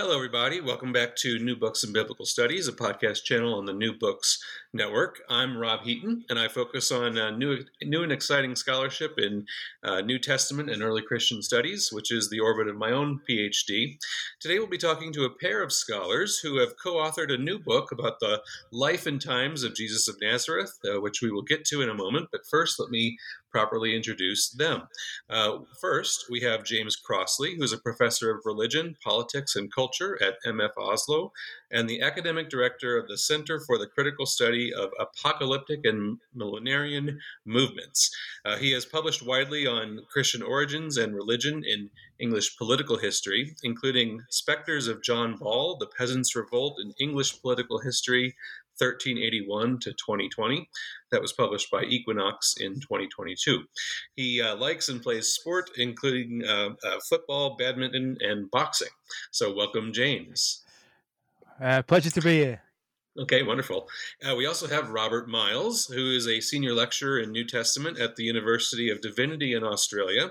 Hello, everybody. Welcome back to New Books and Biblical Studies, a podcast channel on the New Books Network. I'm Rob Heaton, and I focus on uh, new, new and exciting scholarship in uh, New Testament and early Christian studies, which is the orbit of my own PhD. Today, we'll be talking to a pair of scholars who have co authored a new book about the life and times of Jesus of Nazareth, uh, which we will get to in a moment. But first, let me properly introduce them. Uh, first, we have James Crossley, who is a professor of religion, politics, and culture at MF Oslo, and the academic director of the Center for the Critical Study of Apocalyptic and Millenarian Movements. Uh, he has published widely on Christian origins and religion in English political history, including Spectres of John Ball, The Peasants' Revolt in English Political History, 1381 to 2020 that was published by Equinox in 2022. He uh, likes and plays sport, including uh, uh, football, badminton, and boxing. So, welcome, James. Uh, pleasure to be here. Okay, wonderful. Uh, we also have Robert Myles, who is a senior lecturer in New Testament at the University of Divinity in Australia.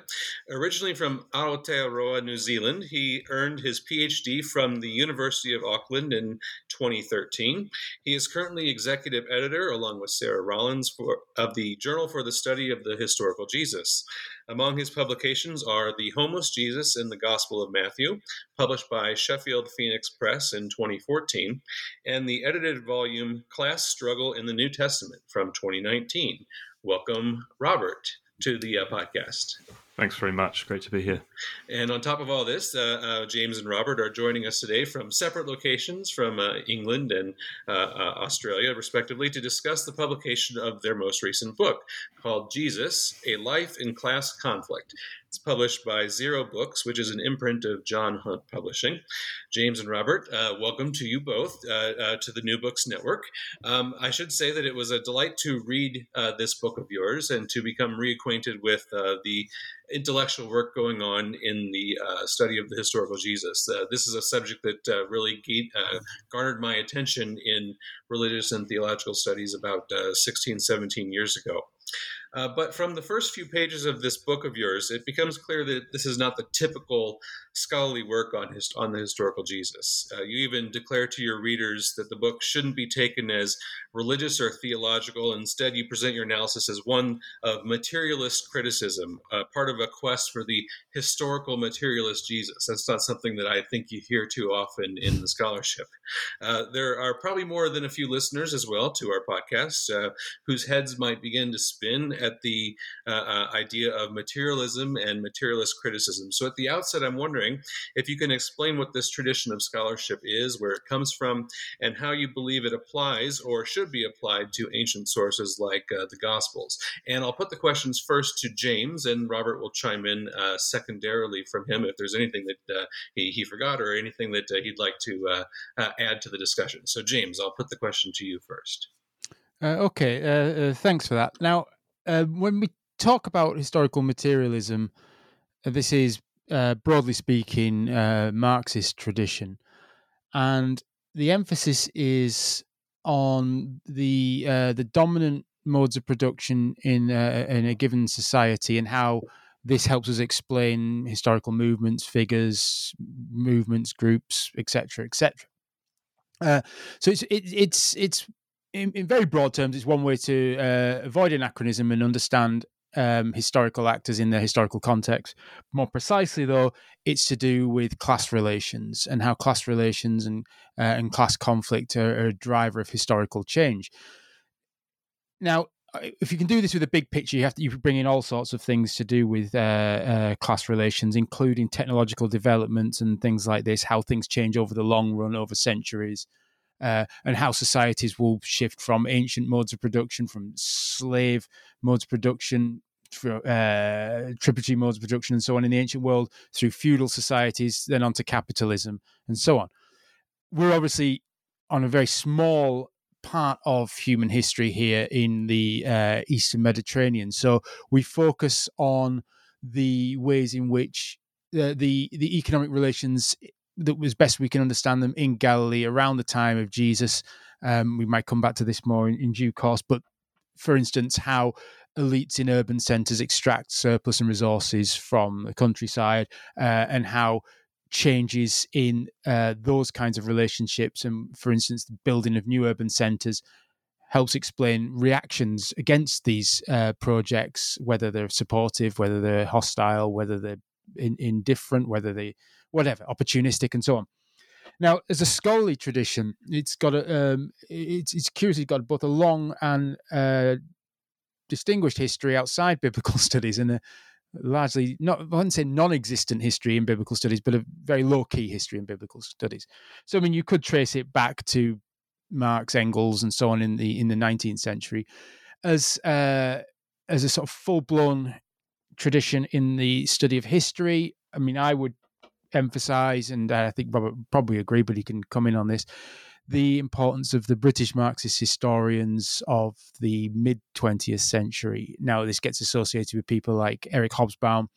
Originally from Aotearoa, New Zealand, he earned his PhD from the University of Auckland in 2013. He is currently executive editor, along with Sarah Rollens, for, of the Journal for the Study of the Historical Jesus. Among his publications are The Homeless Jesus in the Gospel of Matthew, published by Sheffield Phoenix Press in 2014, and the edited volume Class Struggle in the New Testament from 2019. Welcome, Robert, to the uh, podcast. Thanks very much. Great to be here. And on top of all this, uh, uh, James and Robert are joining us today from separate locations from uh, England and uh, uh, Australia, respectively, to discuss the publication of their most recent book called Jesus A Life in Class Conflict it's published by Zero Books, which is an imprint of John Hunt Publishing. James and Robert, uh, welcome to you both uh, uh, to the New Books Network. Um, I should say that it was a delight to read uh, this book of yours and to become reacquainted with the intellectual work going on in the uh, study of the historical Jesus. Uh, this is a subject that uh, really uh, garnered my attention in religious and theological studies about 16, 17 years ago. Uh, but from the first few pages of this book of yours, it becomes clear that this is not the typical scholarly work on his, on the historical Jesus. Uh, you even declare to your readers that the book shouldn't be taken as religious or theological. Instead, you present your analysis as one of materialist criticism, uh, part of a quest for the historical materialist Jesus. That's not something that I think you hear too often in the scholarship. Uh, there are probably more than a few listeners as well to our podcast uh, whose heads might begin to spin at the uh, uh, idea of materialism and materialist criticism. So, at the outset, I'm wondering if you can explain what this tradition of scholarship is, where it comes from, and how you believe it applies or should be applied to ancient sources like uh, the Gospels. And I'll put the questions first to James, and Robert will chime in uh, secondarily from him if there's anything that uh, he, he forgot or anything that uh, he'd like to add to the discussion. So, James, I'll put the question to you first. Okay, thanks for that. Now, uh, when we talk about historical materialism, uh, this is uh, broadly speaking uh, Marxist tradition, and the emphasis is on the uh, the dominant modes of production in uh, in a given society and how this helps us explain historical movements, figures, movements, groups, etc., etc. so it's it, it's it's in, in very broad terms, it's one way to uh, avoid anachronism and understand um, historical actors in their historical context. More precisely, though, it's to do with class relations and how class relations and uh, and class conflict are, are, a driver of historical change. Now, if you can do this with a big picture, you have to you bring in all sorts of things to do with uh, uh, class relations, including technological developments and things like this, how things change over the long run, over centuries uh, and how societies will shift from ancient modes of production, from slave modes of production, uh, tributary modes of production, and so on in the ancient world, through feudal societies, then onto capitalism, and so on. We're obviously on a very small part of human history here in the uh, Eastern Mediterranean. So we focus on the ways in which uh, the the economic relations that was best we can understand them in Galilee around the time of Jesus. Um, we might come back to this more in, in due course, but for instance, how elites in urban centres extract surplus and resources from the countryside, uh, and how changes in uh, those kinds of relationships, and for instance, the building of new urban centres, helps explain reactions against these uh, projects, whether they're supportive, whether they're hostile, whether they're in, indifferent, whether they whatever, opportunistic and so on. Now, as a scholarly tradition, it's got a um, it's it's curiously got both a long and uh, distinguished history outside biblical studies and a largely not I wouldn't say non-existent history in biblical studies, but a very low-key history in biblical studies. So, I mean, you could trace it back to Marx, Engels, and so on in the in the 19th century as uh, as a sort of full-blown tradition in the study of history. I mean, I would emphasize, and I think Robert probably agree, but he can come in on this, the importance of the British Marxist historians of the mid 20th century. Now, this gets associated with people like Eric Hobsbawm,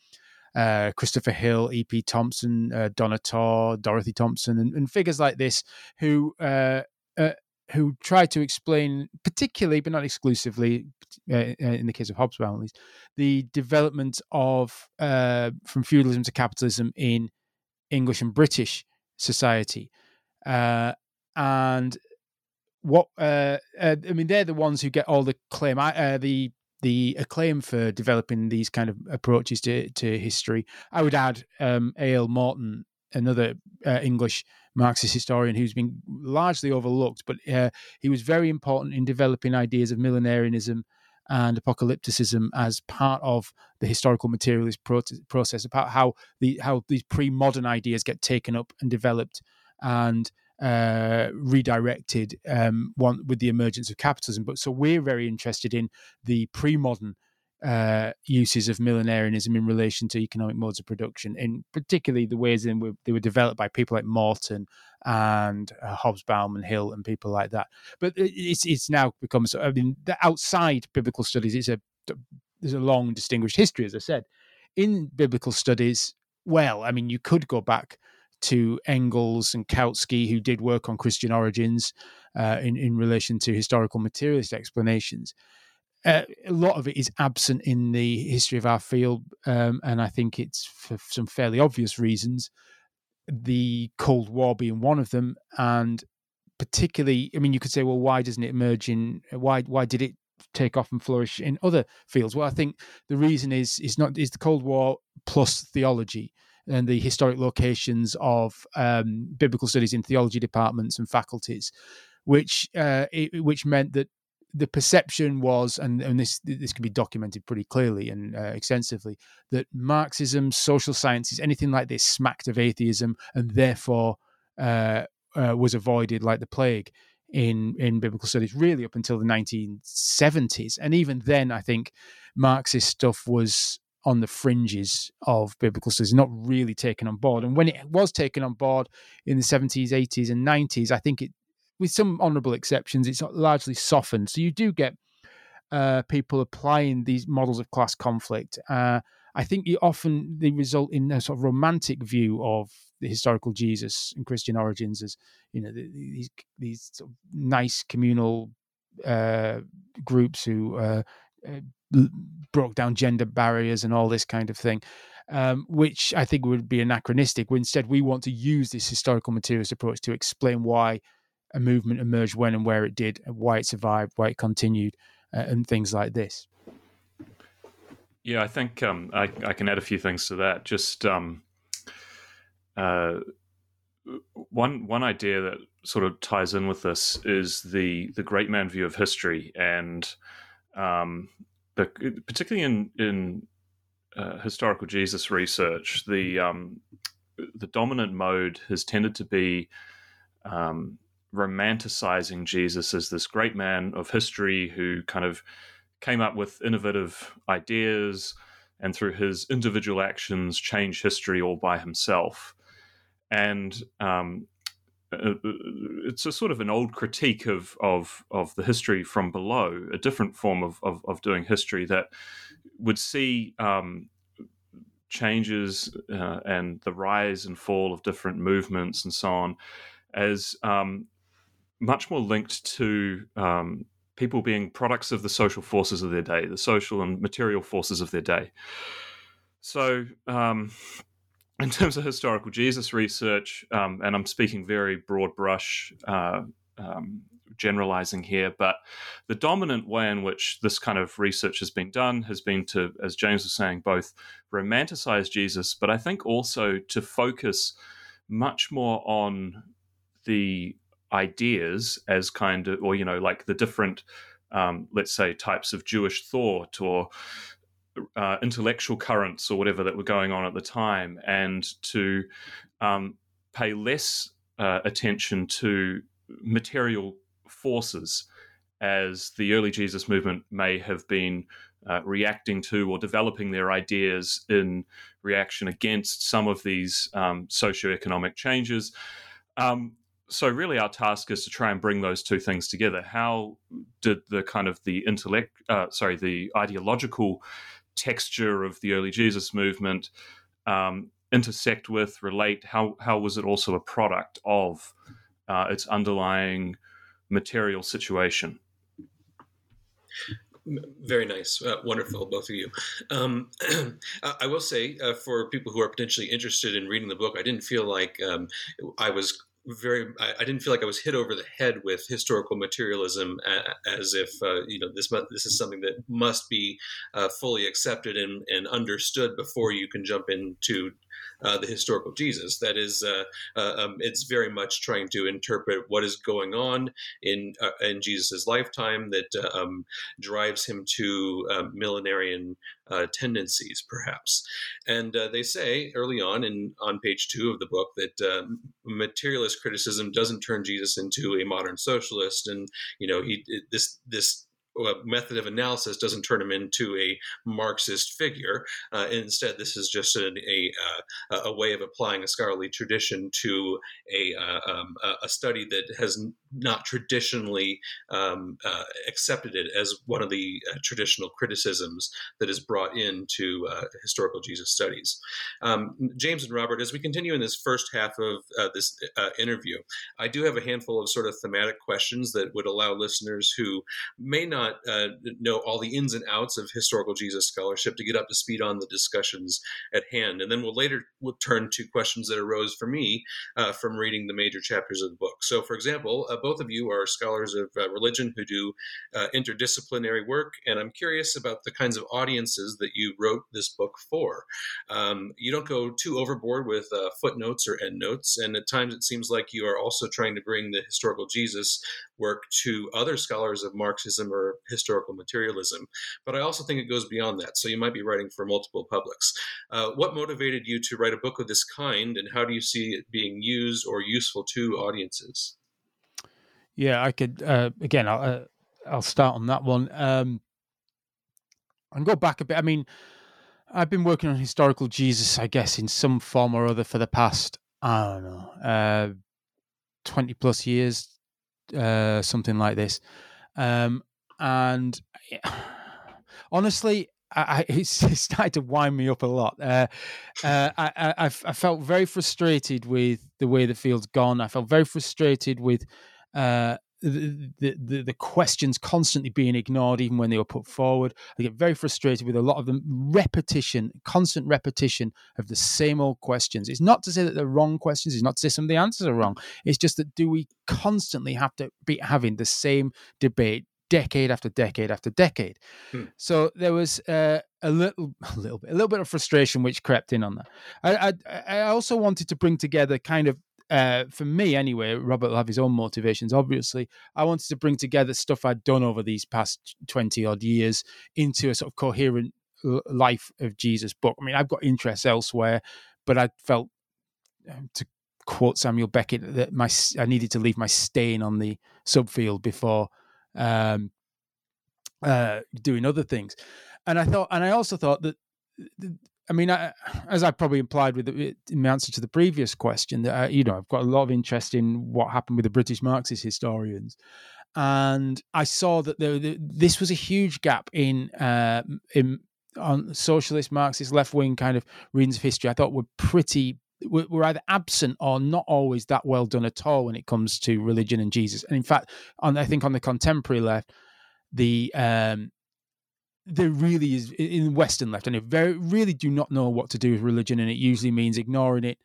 uh, Christopher Hill, E.P. Thompson, uh, Dona Torr, Dorothy Thompson, and, and, figures like this who uh, uh who try to explain, particularly but not exclusively, uh, uh, in the case of Hobsbawm at least, the development of from feudalism to capitalism in English and British society. Uh, and what uh, uh, I mean, they're the ones who get all the claim, uh, the the acclaim for developing these kind of approaches to to history. I would add um, A.L. Morton, another uh, English Marxist historian who's been largely overlooked, but he was very important in developing ideas of millenarianism and apocalypticism as part of the historical materialist process about how the how these pre-modern ideas get taken up and developed and uh, redirected um, one with the emergence of capitalism. But so we're very interested in the pre-modern uh, uses of millenarianism in relation to economic modes of production, and particularly the ways in which they were developed by people like Morton and uh, Hobsbawm and Hill and people like that. But it's it's now become so. I mean, the outside biblical studies, it's a there's a long distinguished history, as I said. In biblical studies, well, I mean, you could go back to Engels and Kautsky, who did work on Christian origins uh, in in relation to historical materialist explanations uh, a lot of it is absent in the history of our field, um, and I think it's for some fairly obvious reasons. The Cold War being one of them, and particularly, I mean, you could say, well, why doesn't it emerge in? Why why did it take off and flourish in other fields? Well, I think the reason is is not is the Cold War plus theology and the historic locations of um, biblical studies in theology departments and faculties, which uh, it, which meant that the perception was, and, and this this can be documented pretty clearly and uh, extensively, that Marxism, social sciences, anything like this smacked of atheism, and therefore uh, uh, was avoided like the plague in in biblical studies, really up until the 1970s. And even then, I think Marxist stuff was on the fringes of biblical studies, not really taken on board. And when it was taken on board in the 70s, 80s, and 90s, I think it with some honourable exceptions, it's largely softened. So you do get uh, people applying these models of class conflict. Uh, I think you often they result in a sort of romantic view of the historical Jesus and Christian origins as you know these these sort of nice communal uh, groups who uh, uh, broke down gender barriers and all this kind of thing. Um, which I think would be anachronistic. Instead, we want to use this historical materialist approach to explain why a movement emerged when and where it did, why it survived, why it continued, uh, and things like this. Yeah, I think um, I, I, can add a few things to that. Just um, uh, one one idea that sort of ties in with this is the the great man view of history, and um, the, particularly in in uh, historical Jesus research, the um, the dominant mode has tended to be um, romanticizing Jesus as this great man of history who kind of came up with innovative ideas and through his individual actions changed history all by himself. And um, uh, uh, it's a sort of an old critique of, of, of the history from below, a different form of, of, of doing history that would see um, changes uh, and the rise and fall of different movements and so on as um, much more linked to um, people being products of the social forces of their day, the social and material forces of their day. So, um, in terms of historical Jesus research, um, and I'm speaking very broad brush, uh, um, generalizing here, but the dominant way in which this kind of research has been done has been to, as James was saying, both romanticize Jesus, but I think also to focus much more on the ideas as kind of, or, you know, like the different, um, let's say, types of Jewish thought or uh, intellectual currents or whatever that were going on at the time, and to um, pay less uh, attention to material forces as the early Jesus movement may have been uh, reacting to or developing their ideas in reaction against some of these um, socioeconomic changes. Um, so really our task is to try and bring those two things together. How did the kind of the intellect uh, sorry the ideological texture of the early jesus movement um, intersect with relate? How how was it also a product of uh, its underlying material situation? Very nice, uh, wonderful, both of you. Um, I will say, uh, for people who are potentially interested in reading the book, I didn't feel like um, I was very I, I, didn't feel like I was hit over the head with historical materialism as if uh, you know this this is something that must be uh, fully accepted and, and understood before you can jump into uh, the historical Jesus. That is, uh, uh, um, it's very much trying to interpret what is going on in uh, in Jesus's lifetime that uh, um, drives him to um, millenarian tendencies, perhaps. And they say early on in on page two of the book that materialist criticism doesn't turn Jesus into a modern socialist, and you know he this this method of analysis doesn't turn him into a Marxist figure. Uh, instead, this is just a, a, uh, a, way of applying a scholarly tradition to a, uh, um, a study that has not traditionally um, uh, accepted it as one of the uh, traditional criticisms that is brought into uh, historical Jesus studies. Um, James and Robert, as we continue in this first half of this interview, I do have a handful of sort of thematic questions that would allow listeners who may not uh, know all the ins and outs of historical Jesus scholarship to get up to speed on the discussions at hand. And then we'll later we'll turn to questions that arose for me uh, from reading the major chapters of the book. So, for example, uh, both of you are scholars of uh, religion who do uh, interdisciplinary work, and I'm curious about the kinds of audiences that you wrote this book for. Um, you don't go too overboard with uh, footnotes or endnotes, and at times it seems like you are also trying to bring the historical Jesus work to other scholars of Marxism or historical materialism. But I also think it goes beyond that. So you might be writing for multiple publics. Uh, what motivated you to write a book of this kind, and how do you see it being used or useful to audiences? Yeah, I could. Uh, again, I'll, uh, I'll start on that one. Um, and go back a bit. I mean, I've been working on historical Jesus, I guess, in some form or other for the past, I don't know, uh, 20 plus years, uh, something like this. Um, and honestly, I, it started to wind me up a lot. Uh, uh, I, I, I, felt very frustrated with the way the field's gone. I felt very frustrated with uh, the, the, the questions constantly being ignored, even when they were put forward. I get very frustrated with a lot of the repetition, constant repetition of the same old questions. It's not to say that they're wrong questions. It's not to say some of the answers are wrong. It's just that do we constantly have to be having the same debate decade after decade after decade. Hmm. So there was uh, a little, a little bit, a little bit of frustration which crept in on that. I, I, I also wanted to bring together kind of uh, for me anyway, Robert will have his own motivations. Obviously, I wanted to bring together stuff I'd done over these past 20 odd years into a sort of coherent life of Jesus book. I mean, I've got interests elsewhere, but I felt, um, to quote Samuel Beckett, that my I needed to leave my stain on the subfield before um, uh, doing other things. And I thought, and I also thought that I mean, I, as I probably implied with the, in the answer to the previous question, that uh, you know I've got a lot of interest in what happened with the British Marxist historians, and I saw that there, this was a huge gap in uh, in on socialist Marxist left wing kind of readings of history. I thought were pretty were either absent or not always that well done at all when it comes to religion and Jesus. And in fact, on I think on the contemporary left, the um, there really is in Western left, and very really do not know what to do with religion, and it usually means ignoring it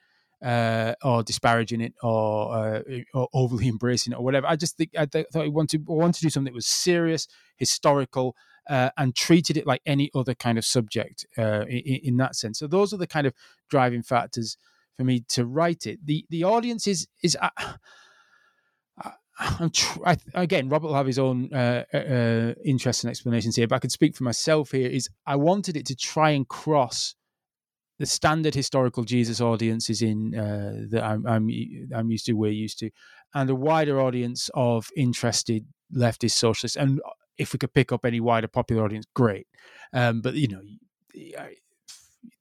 uh, or disparaging it or, uh, or, overly embracing it or whatever. I just think I th- thought he wanted wanted to do something that was serious, historical, uh, and treated it like any other kind of subject uh, in, in, that sense. So those are the kind of driving factors for me to write it. The the audience is is. Uh, I'm tr- I, again, Robert will have his own uh, uh, uh, interests and explanations here, but I can speak for myself here. Is I wanted it to try and cross the standard historical Jesus audiences in uh, that I'm, I'm I'm used to, we're used to, and a wider audience of interested leftist socialists. And if we could pick up any wider popular audience, great. Um, but you know,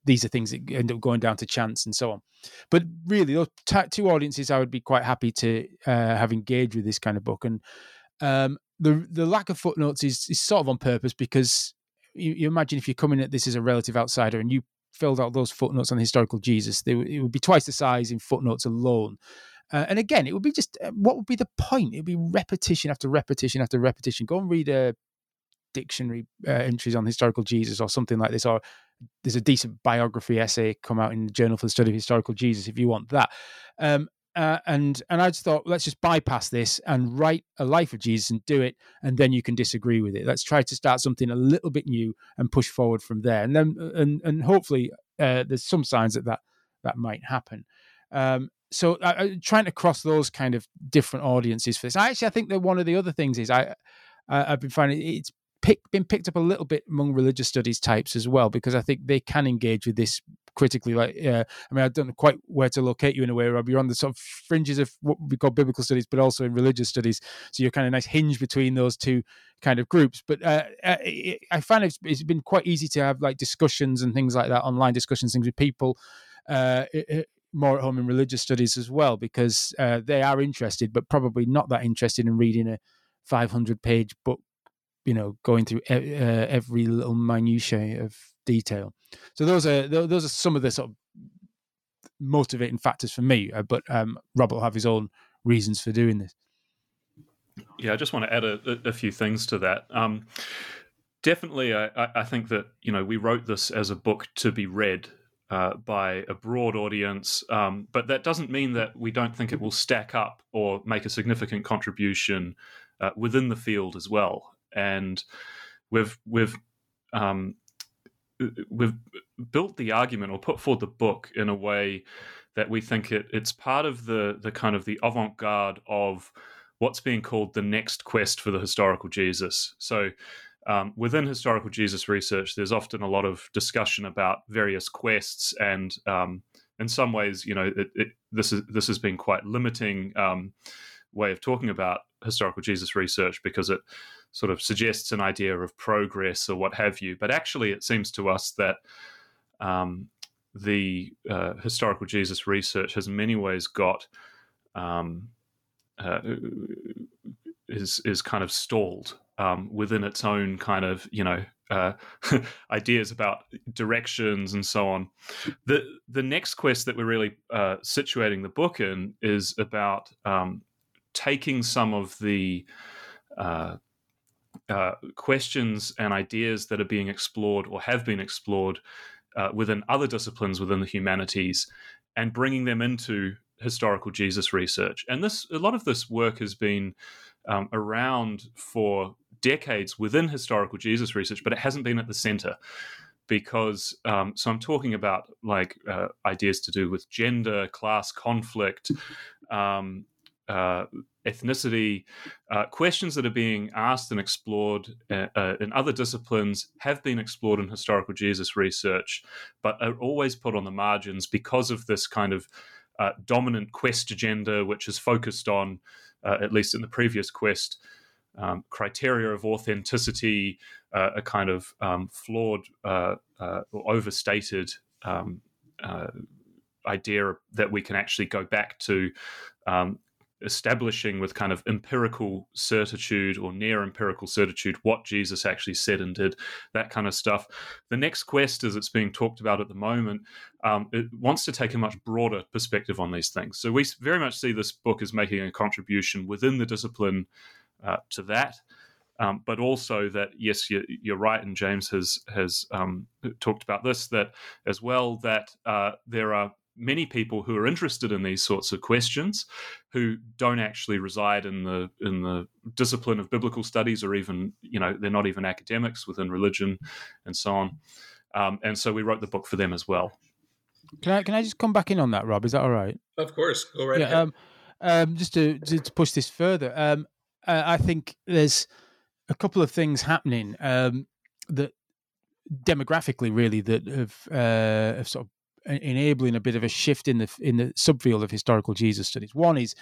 these are things that end up going down to chance and so on. But really, those two audiences, I would be quite happy to uh, have engaged with this kind of book. And um, the the lack of footnotes is, is sort of on purpose because you, you, imagine if you're coming at this as a relative outsider and you filled out those footnotes on historical Jesus, they, it would be twice the size in footnotes alone. Uh, and again, it would be just uh, what would be the point? It would be repetition after repetition after repetition. Go and read a dictionary uh, entries on historical Jesus or something like this, or there's a decent biography essay come out in the Journal for the Study of Historical Jesus if you want that. Um, uh, and and I just thought let's just bypass this and write a life of Jesus and do it, and then you can disagree with it. Let's try to start something a little bit new and push forward from there, and then and and hopefully uh, there's some signs that that that might happen. Um, so uh, trying to cross those kind of different audiences for this. I actually I think that one of the other things is I I've been finding it's pick, been picked up a little bit among religious studies types as well, because I think they can engage with this critically. Like, uh, I mean, I don't know quite where to locate you in a way, Rob. You're on the sort of fringes of what we call biblical studies, but also in religious studies. So you're kind of nice hinge between those two kind of groups. But uh, uh I find it's, it's been quite easy to have like discussions and things like that, online discussions, things with people. Uh, more at home in religious studies as well because uh, they are interested, but probably not that interested in reading a 500 page book you know going through uh, every little minutiae of detail. So those are those are some of the sort of motivating factors for me. Uh, but um, Robert will have his own reasons for doing this. Yeah, I just want to add a, a few things to that. Um, definitely, I, I, think that you know we wrote this as a book to be read uh, by a broad audience, um, but that doesn't mean that we don't think it will stack up or make a significant contribution uh, within the field as well and we've we've um, we've built the argument or put forward the book in a way that we think it, it's part of the the kind of the avant-garde of what's being called the next quest for the historical Jesus. So um, within historical Jesus research, there's often a lot of discussion about various quests, and um, in some ways, you know, it, it, this is this has been quite limiting um, way of talking about historical Jesus research because it sort of suggests an idea of progress or what have you. But actually, it seems to us that um, the uh, historical Jesus research has in many ways got um, uh, is is kind of stalled um, within its own kind of you know uh, ideas about directions and so on. The the next quest that we're really uh, situating the book in is about um, taking some of the uh, uh, questions and ideas that are being explored or have been explored uh, within other disciplines within the humanities and bringing them into historical Jesus research. And this, a lot of this work has been um, around for decades within historical Jesus research, but it hasn't been at the center. because um, so I'm talking about like uh, ideas to do with gender, class, conflict, um, uh, ethnicity, uh, questions that are being asked and explored uh, uh, in other disciplines have been explored in historical Jesus research, but are always put on the margins because of this kind of uh, dominant quest agenda, which is focused on, at least in the previous quest, um, criteria of authenticity, uh, a kind of um, flawed uh, uh, or overstated um, uh, idea that we can actually go back to um, establishing with kind of empirical certitude or near empirical certitude what Jesus actually said and did, that kind of stuff. The next quest, as it's being talked about at the moment, um, it wants to take a much broader perspective on these things. So we very much see this book as making a contribution within the discipline uh, to that. Um, but also that yes, you're, you're, right, and James has has um, talked about this that as well that uh, there are many people who are interested in these sorts of questions who don't actually reside in the in the discipline of biblical studies or even you know they're not even academics within religion and so on. Um, and so we wrote the book for them as well. Can I can I just come back in on that Rob? Is that all right? Of course. Go right yeah, ahead. um, um, just to, to push this further um, uh, I think there's a couple of things happening um, that demographically really that have, uh, have sort of enabling a bit of a shift in the in the subfield of historical Jesus studies. One is,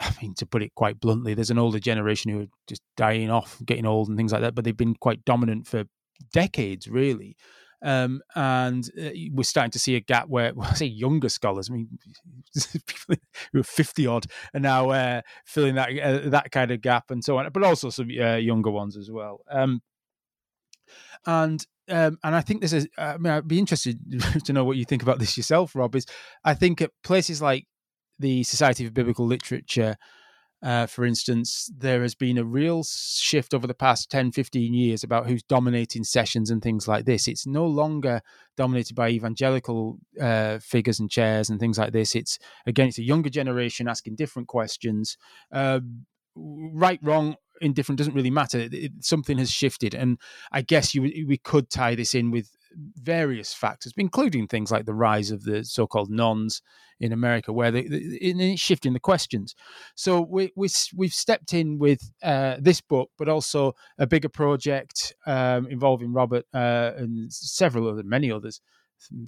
I mean, to put it quite bluntly, there's an older generation who are just dying off, getting old, and things like that. But they've been quite dominant for decades, really. Um, and uh, we're starting to see a gap where, well, I say younger scholars, I mean, people who are 50 odd are now uh, filling that uh, that kind of gap and so on, but also some uh, younger ones as well. Um, and um, and I think this is, I mean, I'd be interested to know what you think about this yourself, Rob. Is I think at places like the Society for Biblical Literature, uh, for instance, there has been a real shift over the past 10, 15 years about who's dominating sessions and things like this. It's no longer dominated by evangelical uh, figures and chairs and things like this. It's, again, it's a younger generation asking different questions. Uh, right, wrong, indifferent doesn't really matter. It, something has shifted. And I guess you we could tie this in with various factors, including things like the rise of the so-called nones in America, where they, it's shifting the questions. So we, we we've stepped in with uh, this book, but also a bigger project um, involving Robert uh, and several other, many others.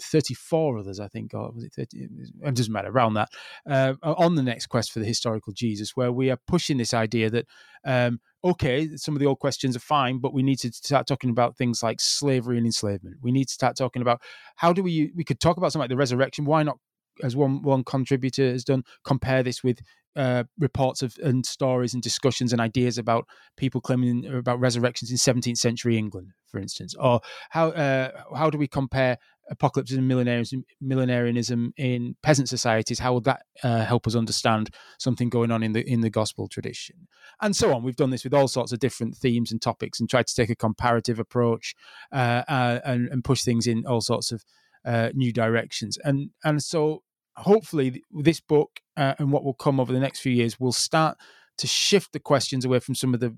34 others, I think, or was it 30? It doesn't matter, around that, uh, on the next quest for the historical Jesus, where we are pushing this idea that um, okay, some of the old questions are fine, but we need to start talking about things like slavery and enslavement. We need to start talking about how do we we could talk about something like the resurrection. Why not, as one one contributor has done, compare this with uh, reports of and stories and discussions and ideas about people claiming about resurrections in 17th century England, for instance, or how uh, how do we compare apocalypse and millenarianism, in peasant societies? How would that uh, help us understand something going on in the in the gospel tradition, and so on? We've done this with all sorts of different themes and topics, and tried to take a comparative approach uh, uh, and, and push things in all sorts of uh, new directions, and and so hopefully this book uh, and what will come over the next few years will start to shift the questions away from some of the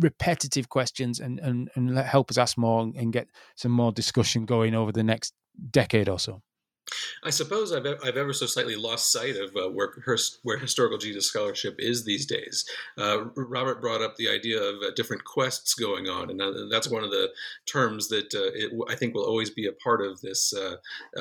repetitive questions and, and, and help us ask more and get some more discussion going over the next decade or so. I suppose I've, I've ever so slightly lost sight of uh, where, where historical Jesus scholarship is these days. Uh, Robert brought up the idea of uh, different quests going on, and uh, that's one of the terms that uh, it, I think will always be a part of this uh,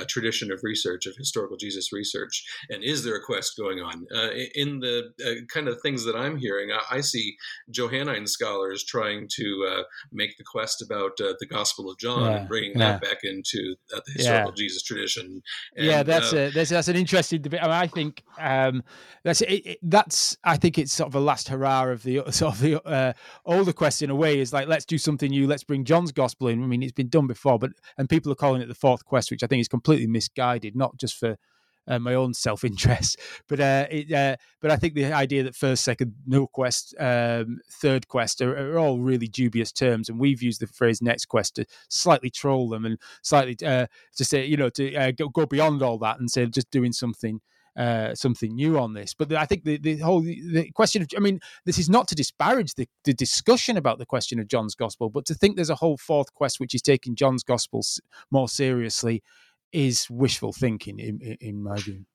tradition of research, of historical Jesus research. And is there a quest going on? in the kind of things that I'm hearing, I, I see Johannine scholars trying to make the quest about the Gospel of John yeah, and bringing yeah. that back into the historical yeah. Jesus tradition and, yeah, that's uh, a that's, that's an interesting debate. I, mean, I think um, that's it, it, that's I think it's sort of a last hurrah of the sort of the uh, older quest in a way is like let's do something new. Let's bring John's gospel in. I mean, it's been done before, but and people are calling it the fourth quest, which I think is completely misguided. Not just for uh, my own self interest. But uh, it, uh, but I think the idea that first, second, no quest, um, third quest are, are, all really dubious terms, and we've used the phrase next quest to slightly troll them and slightly uh, to say you know to uh, go, go, beyond all that and say just doing something. uh, something new on this. But the, I think the, the whole the question of, I mean, this is not to disparage the, the discussion about the question of John's gospel, but to think there's a whole fourth quest which is taking John's gospel more seriously is wishful thinking, in, in my view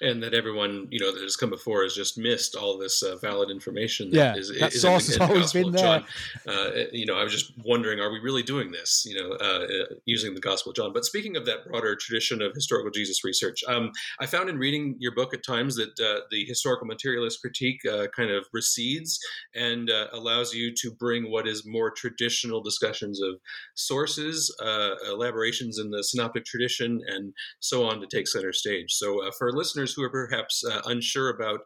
and that everyone you know that has come before has just missed all this uh, valid information. That yeah, is, that is source in has always been there. Uh, you know, I was just wondering, are we really doing this? You know, uh, uh, using the Gospel of John. But speaking of that broader tradition of historical Jesus research, um, I found in reading your book at times that uh, the historical materialist critique uh, kind of recedes and allows you to bring what is more traditional discussions of sources, elaborations in the synoptic tradition, and so on to take center stage. So, for listeners who are perhaps uh, unsure about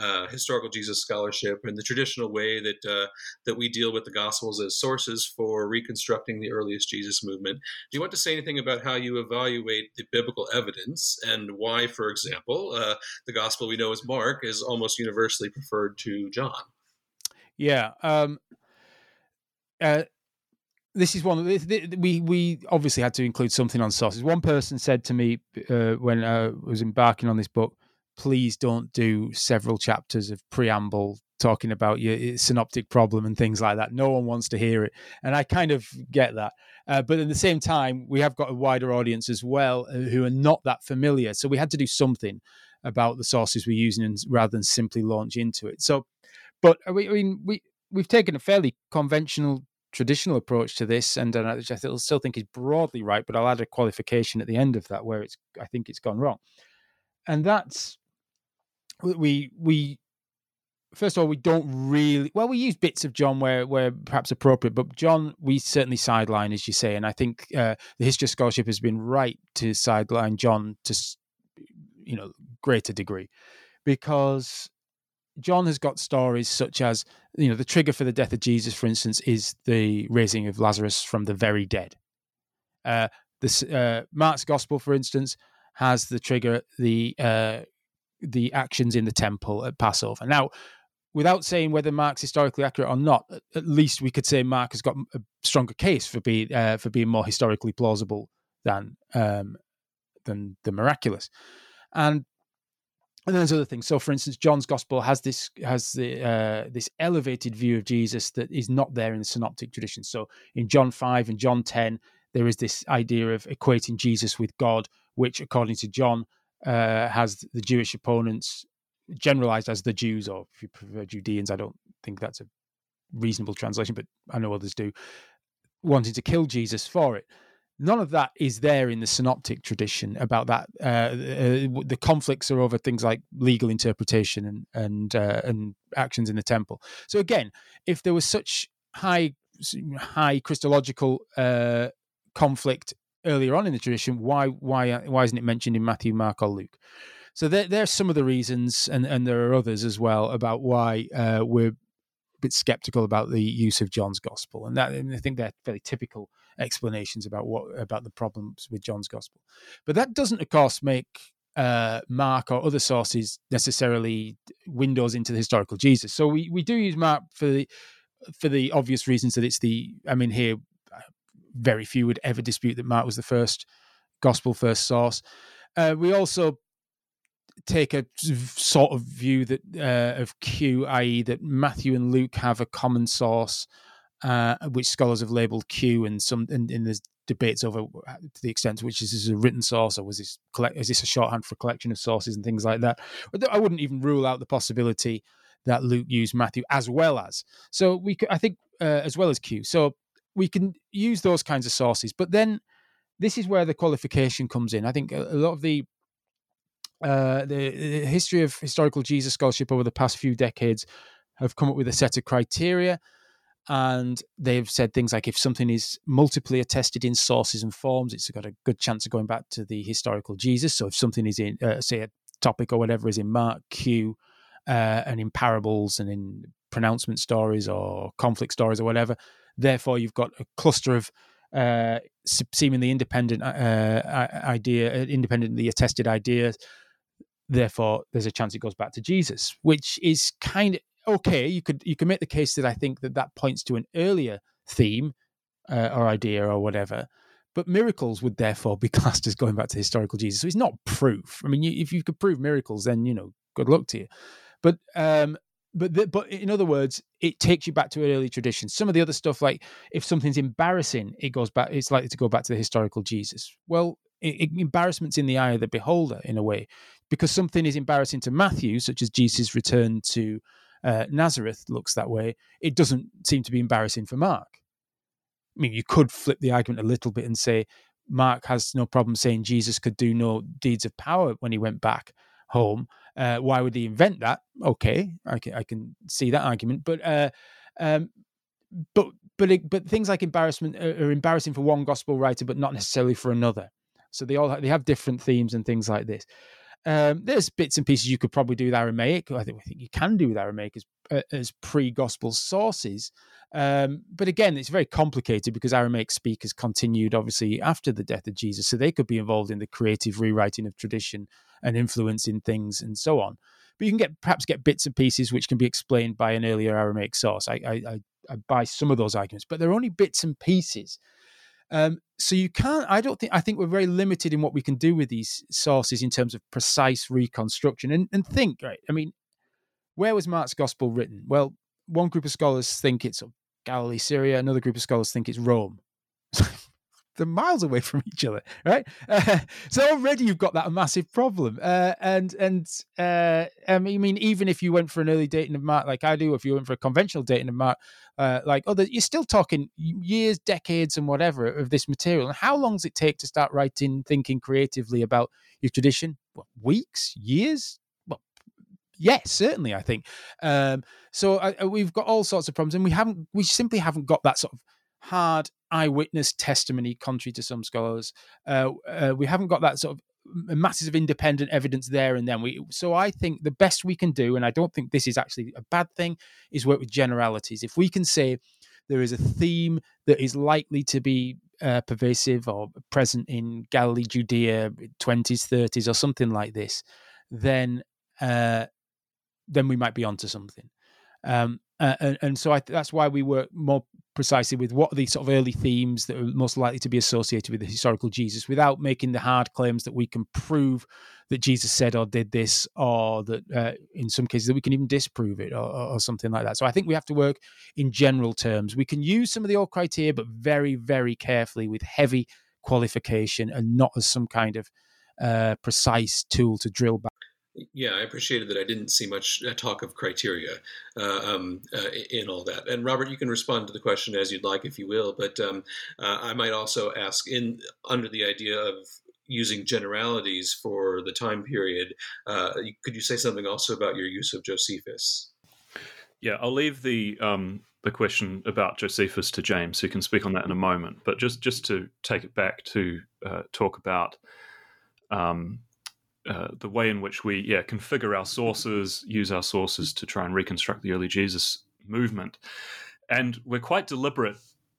uh, historical Jesus scholarship and the traditional way that uh, that we deal with the Gospels as sources for reconstructing the earliest Jesus movement. Do you want to say anything about how you evaluate the biblical evidence and why, for example, uh, the Gospel we know as Mark is almost universally preferred to John? Yeah. Um, uh, this is one we we obviously had to include something on sources. One person said to me uh, when I was embarking on this book, please don't do several chapters of preamble talking about your synoptic problem and things like that. No one wants to hear it. And I kind of get that. Uh, but at the same time, we have got a wider audience as well uh, who are not that familiar. So we had to do something about the sources we're using and, rather than simply launch into it. So, but I mean, we, we've taken a fairly conventional traditional approach to this, and uh, I still think is broadly right, but I'll add a qualification at the end of that where it's I think it's gone wrong, and that's we we first of all we don't really well we use bits of John where where perhaps appropriate, but John we certainly sideline as you say, and I think uh, the history of scholarship has been right to sideline John to you know greater degree because John has got stories such as, you know, the trigger for the death of Jesus, for instance, is the raising of Lazarus from the very dead. Uh, this uh, Mark's gospel, for instance, has the trigger the uh, the actions in the temple at Passover. Now, without saying whether Mark's historically accurate or not, at least we could say Mark has got a stronger case for being uh, for being more historically plausible than um, than the miraculous. And and then there's other things. So, for instance, John's gospel has this has the uh, this elevated view of Jesus that is not there in the synoptic tradition. So, in John five and John ten, there is this idea of equating Jesus with God, which, according to John, uh, has the Jewish opponents generalized as the Jews, or if you prefer Judeans, I don't think that's a reasonable translation, but I know others do, wanting to kill Jesus for it none of that is there in the synoptic tradition about that. Uh, uh, the conflicts are over things like legal interpretation and and uh, and actions in the temple. So again, if there was such high high Christological uh, conflict earlier on in the tradition, why why why isn't it mentioned in Matthew, Mark, or Luke? So there, there's some of the reasons, and, and there are others as well about why uh, we're a bit skeptical about the use of John's gospel, and that and I think they're fairly typical explanations about what about the problems with John's gospel. But that doesn't, of course, make uh, Mark or other sources necessarily windows into the historical Jesus. So we we do use Mark for the for the obvious reasons that it's the. I mean, here very few would ever dispute that Mark was the first gospel first source. Uh, we also take a sort of view that uh, of Q, i.e., that Matthew and Luke have a common source, uh, which scholars have labelled Q, and some and, there's debates over to the extent to which this is a written source or was this collect is this a shorthand for a collection of sources and things like that. I wouldn't even rule out the possibility that Luke used Matthew as well as. So we, I think, uh, as well as Q. So we can use those kinds of sources, but then this is where the qualification comes in. I think a, a lot of the uh, the, the, history of historical Jesus scholarship over the past few decades have come up with a set of criteria. And they've said things like if something is multiply attested in sources and forms, it's got a good chance of going back to the historical Jesus. So if something is in, uh, say, a topic or whatever is in Mark, Q, uh, and in parables and in pronouncement stories or conflict stories or whatever, therefore you've got a cluster of uh, seemingly independent uh, idea, uh, independently attested ideas therefore there's a chance it goes back to Jesus, which is kind of okay. You could you can make the case that I think that that points to an earlier theme uh, or idea or whatever, but miracles would therefore be classed as going back to historical Jesus. So it's not proof. I mean, you, if you could prove miracles, then you know, good luck to you. But um, but the, but in other words, it takes you back to an early tradition. Some of the other stuff, like if something's embarrassing, it goes back. It's likely to go back to the historical Jesus. Well, it, it, embarrassment's in the eye of the beholder in a way, because something is embarrassing to Matthew, such as Jesus' return to uh, Nazareth looks that way. It doesn't seem to be embarrassing for Mark. I mean, you could flip the argument a little bit and say Mark has no problem saying Jesus could do no deeds of power when he went back home. Uh, why would he invent that? Okay, I can, I can see that argument, but uh, um, but but it, but things like embarrassment are, are, embarrassing for one gospel writer, but not necessarily for another. So they all they have different themes and things like this. Um, there's bits and pieces you could probably do with Aramaic. I think I think you can do with Aramaic as uh, as pre-gospel sources. Um, but again, it's very complicated because Aramaic speakers continued obviously after the death of Jesus, so they could be involved in the creative rewriting of tradition and influencing things and so on. But you can get perhaps get bits and pieces which can be explained by an earlier Aramaic source. I, I, I buy some of those arguments, but they're only bits and pieces. Um, so you can't. I don't think. I think we're very limited in what we can do with these sources in terms of precise reconstruction. And, and think, right? I mean, where was Mark's gospel written? Well, one group of scholars think it's Galilee, Syria. Another group of scholars think it's Rome. they're miles away from each other, right? Uh, so already you've got that massive problem. Uh, and and uh, I mean, even if you went for an early dating of Mark, like I do, if you went for a conventional dating of Mark, uh, like oh, you're still talking years, decades, and whatever of this material. And how long does it take to start writing, thinking creatively about your tradition? What, weeks, years? Well, yes, certainly. I think um, so. Uh, we've got all sorts of problems, and we haven't, we simply haven't got that sort of hard eyewitness testimony, contrary to some scholars. Uh, uh, we haven't got that sort of masses of independent evidence there and then. We so I think the best we can do, and I don't think this is actually a bad thing, is work with generalities. If we can say there is a theme that is likely to be uh, pervasive or present in Galilee, Judea, twenties, thirties, or something like this, then uh, then we might be onto something. Um, and, and, so I, that's why we work more precisely with what are the sort of early themes that are most likely to be associated with the historical Jesus without making the hard claims that we can prove that Jesus said or did this, or that uh, in some cases that we can even disprove it or, or, something like that. So I think we have to work in general terms. We can use some of the old criteria, but very, very carefully with heavy qualification and not as some kind of uh, precise tool to drill back yeah, I appreciated that I didn't see much uh, talk of criteria uh, um, uh, in all that. And Robert, you can respond to the question as you'd like, if you will. But um, uh, I might also ask, in under the idea of using generalities for the time period, uh, could you say something also about your use of Josephus? Yeah, I'll leave the um, the question about Josephus to James, who can speak on that in a moment. But just just to take it back to uh, talk about. Um, uh, the way in which we yeah configure our sources, use our sources to try and reconstruct the early Jesus movement, and we're quite deliberate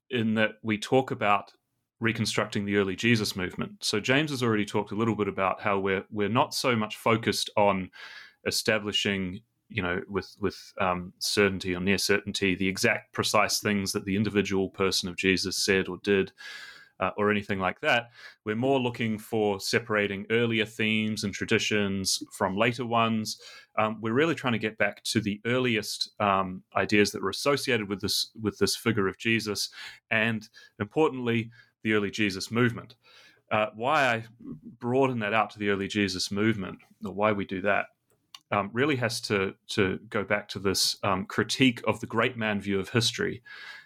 in that we talk about reconstructing the early Jesus movement. So James has already talked a little bit about how we're we're not so much focused on establishing you know with with um, certainty or near certainty the exact precise things that the individual person of Jesus said or did uh, or anything like that. We're more looking for separating earlier themes and traditions from later ones. Um, we're really trying to get back to the earliest um, ideas that were associated with this with this figure of Jesus, and importantly, the early Jesus movement. Uh, why I broaden that out to the early Jesus movement, or why we do that, um, really has to to go back to this um, critique of the great man view of history,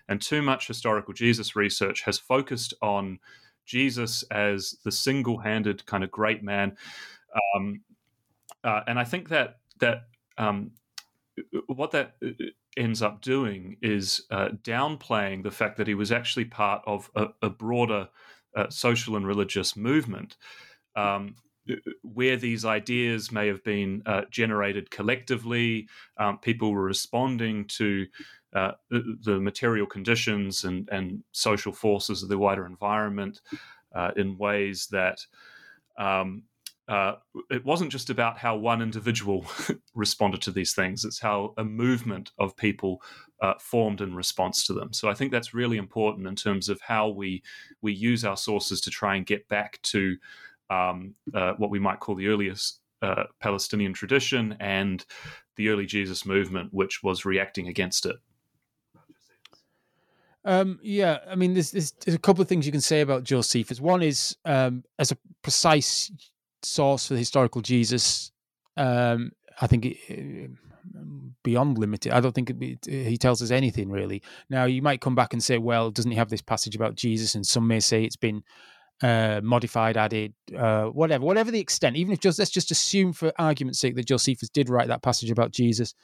and too much historical Jesus research has focused on Jesus as the single-handed kind of great man, um, uh, and I think that that um, what that uh, ends up doing is uh, downplaying the fact that he was actually part of a, a broader uh, social and religious movement. Um, where these ideas may have been uh, generated collectively, um, people were responding to uh, the material conditions and, and social forces of the wider environment uh, in ways that um, uh, it wasn't just about how one individual responded to these things, it's how a movement of people uh, formed in response to them. So I think that's really important in terms of how we, we use our sources to try and get back to um, uh, what we might call the earliest uh, Palestinian tradition and the early Jesus movement, which was reacting against it. Um, yeah, I mean, there's, there's, there's a couple of things you can say about Josephus. One is um, as a precise source for the historical Jesus, um, I think it, beyond limited. I don't think it, it, he tells us anything really. Now, you might come back and say, well, doesn't he have this passage about Jesus? And some may say it's been uh, modified, added, uh, whatever, whatever the extent. Even if just let's just assume for argument's sake that Josephus did write that passage about Jesus,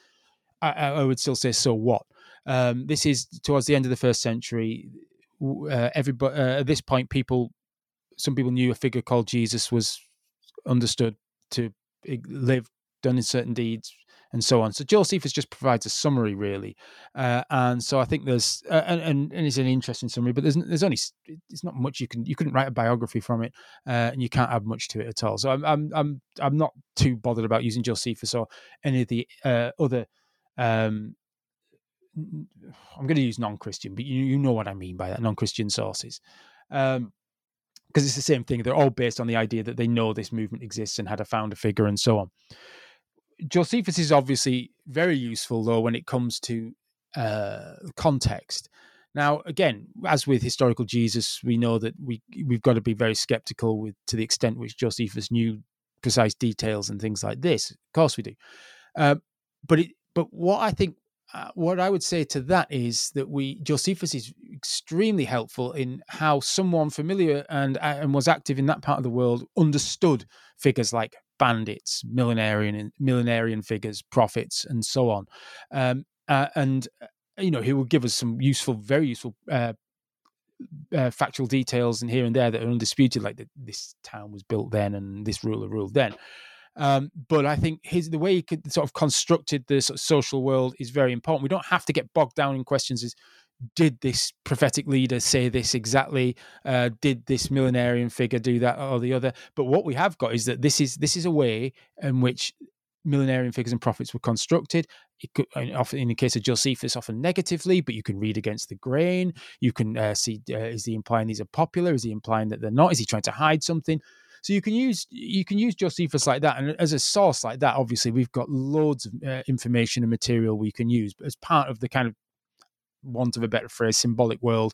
I, I would still say, so what? Um, this is towards the end of the first century. Uh, everybody uh, at this point, people, some people knew a figure called Jesus was understood to live, done in certain deeds, and so on. So Josephus just provides a summary, really, uh, and so I think there's uh, and, and it's an interesting summary, but there's there's only it's not much you can you couldn't write a biography from it, uh, and you can't add much to it at all. So I'm I'm I'm I'm not too bothered about using Josephus or any of the uh, other um, I'm going to use non-Christian, but you, you know what I mean by that non-Christian sources, because um, it's the same thing. They're all based on the idea that they know this movement exists and had a founder figure and so on. Josephus is obviously very useful though when it comes to uh, context. Now, again, as with historical Jesus, we know that we we've got to be very skeptical with to the extent which Josephus knew precise details and things like this. Of course, we do. Uh, but it, but what I think uh, what I would say to that is that we Josephus is extremely helpful in how someone familiar and uh, and was active in that part of the world understood figures like bandits, millenarian millenarian figures, prophets, and so on, um, uh, and uh, you know he will give us some useful, very useful. Uh, factual details and here and there that are undisputed, like that this town was built then and this ruler ruled then. Um, but I think his the way he could, sort of constructed the sort of social world is very important. We don't have to get bogged down in questions as did this prophetic leader say this exactly? Uh, did this millenarian figure do that or the other? But what we have got is that this is this is a way in which millenarian figures and prophets were constructed. It could, often in the case of Josephus, often negatively, but you can read against the grain. You can uh, see: uh, is he implying these are popular? Is he implying that they're not? Is he trying to hide something? So you can use you can use Josephus like that, and as a source like that, obviously we've got loads of uh, information and material we can use. But as part of the kind of want of a better phrase, symbolic world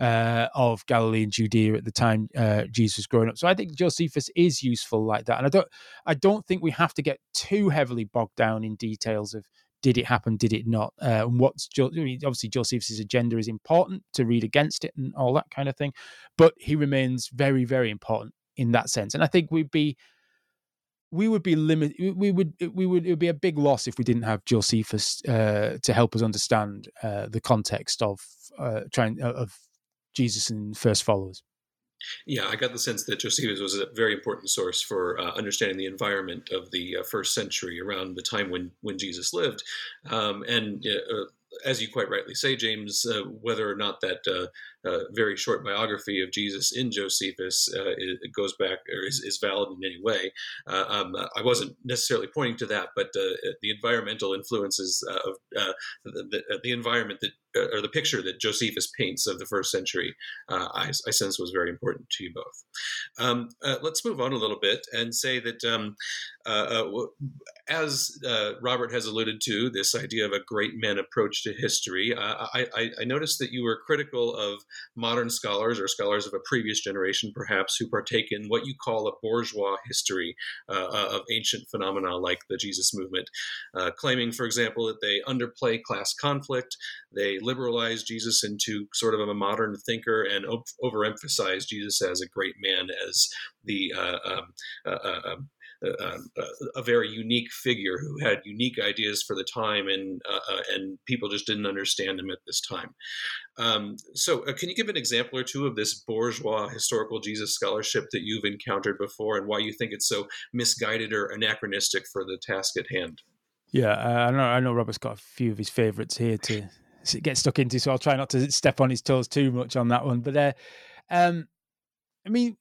uh, of Galilee and Judea at the time uh, Jesus was growing up. So I think Josephus is useful like that, and I don't I don't think we have to get too heavily bogged down in details of did it happen, did it not, uh, and what's I mean, obviously Josephus's agenda is important to read against it and all that kind of thing, but he remains very very important in that sense. And I think we'd be we would be limited. We would we would it would be a big loss if we didn't have Josephus uh, to help us understand uh, the context of uh, trying uh, of Jesus and first followers. Yeah, I got the sense that Josephus was a very important source for uh, understanding the environment of the uh, first century around the time when when Jesus lived, um, and uh, as you quite rightly say, James, uh, whether or not that uh, uh, very short biography of Jesus in Josephus uh, it goes back or is, is, valid in any way, uh, um, I wasn't necessarily pointing to that, but uh, the environmental influences of the, the, the, environment that or the picture that Josephus paints of the first century, I, I, sense was very important to you both. Um, let's move on a little bit and say that um, as Robert has alluded to, this idea of a great man approach to history, I, I, I noticed that you were critical of modern scholars or scholars of a previous generation, perhaps, who partake in what you call a bourgeois history uh, uh, of ancient phenomena like the Jesus movement, uh, claiming, for example, that they underplay class conflict, they liberalize Jesus into sort of a modern thinker, and overemphasize Jesus as a great man, as the uh, um, a very unique figure who had unique ideas for the time, and uh, uh, and people just didn't understand him at this time. Um, so, uh, can you give an example or two of this bourgeois historical Jesus scholarship that you've encountered before, and why you think it's so misguided or anachronistic for the task at hand? Yeah, uh, I know. I know Robert's got a few of his favourites here to get stuck into, so I'll try not to step on his toes too much on that one. But uh, um, I mean,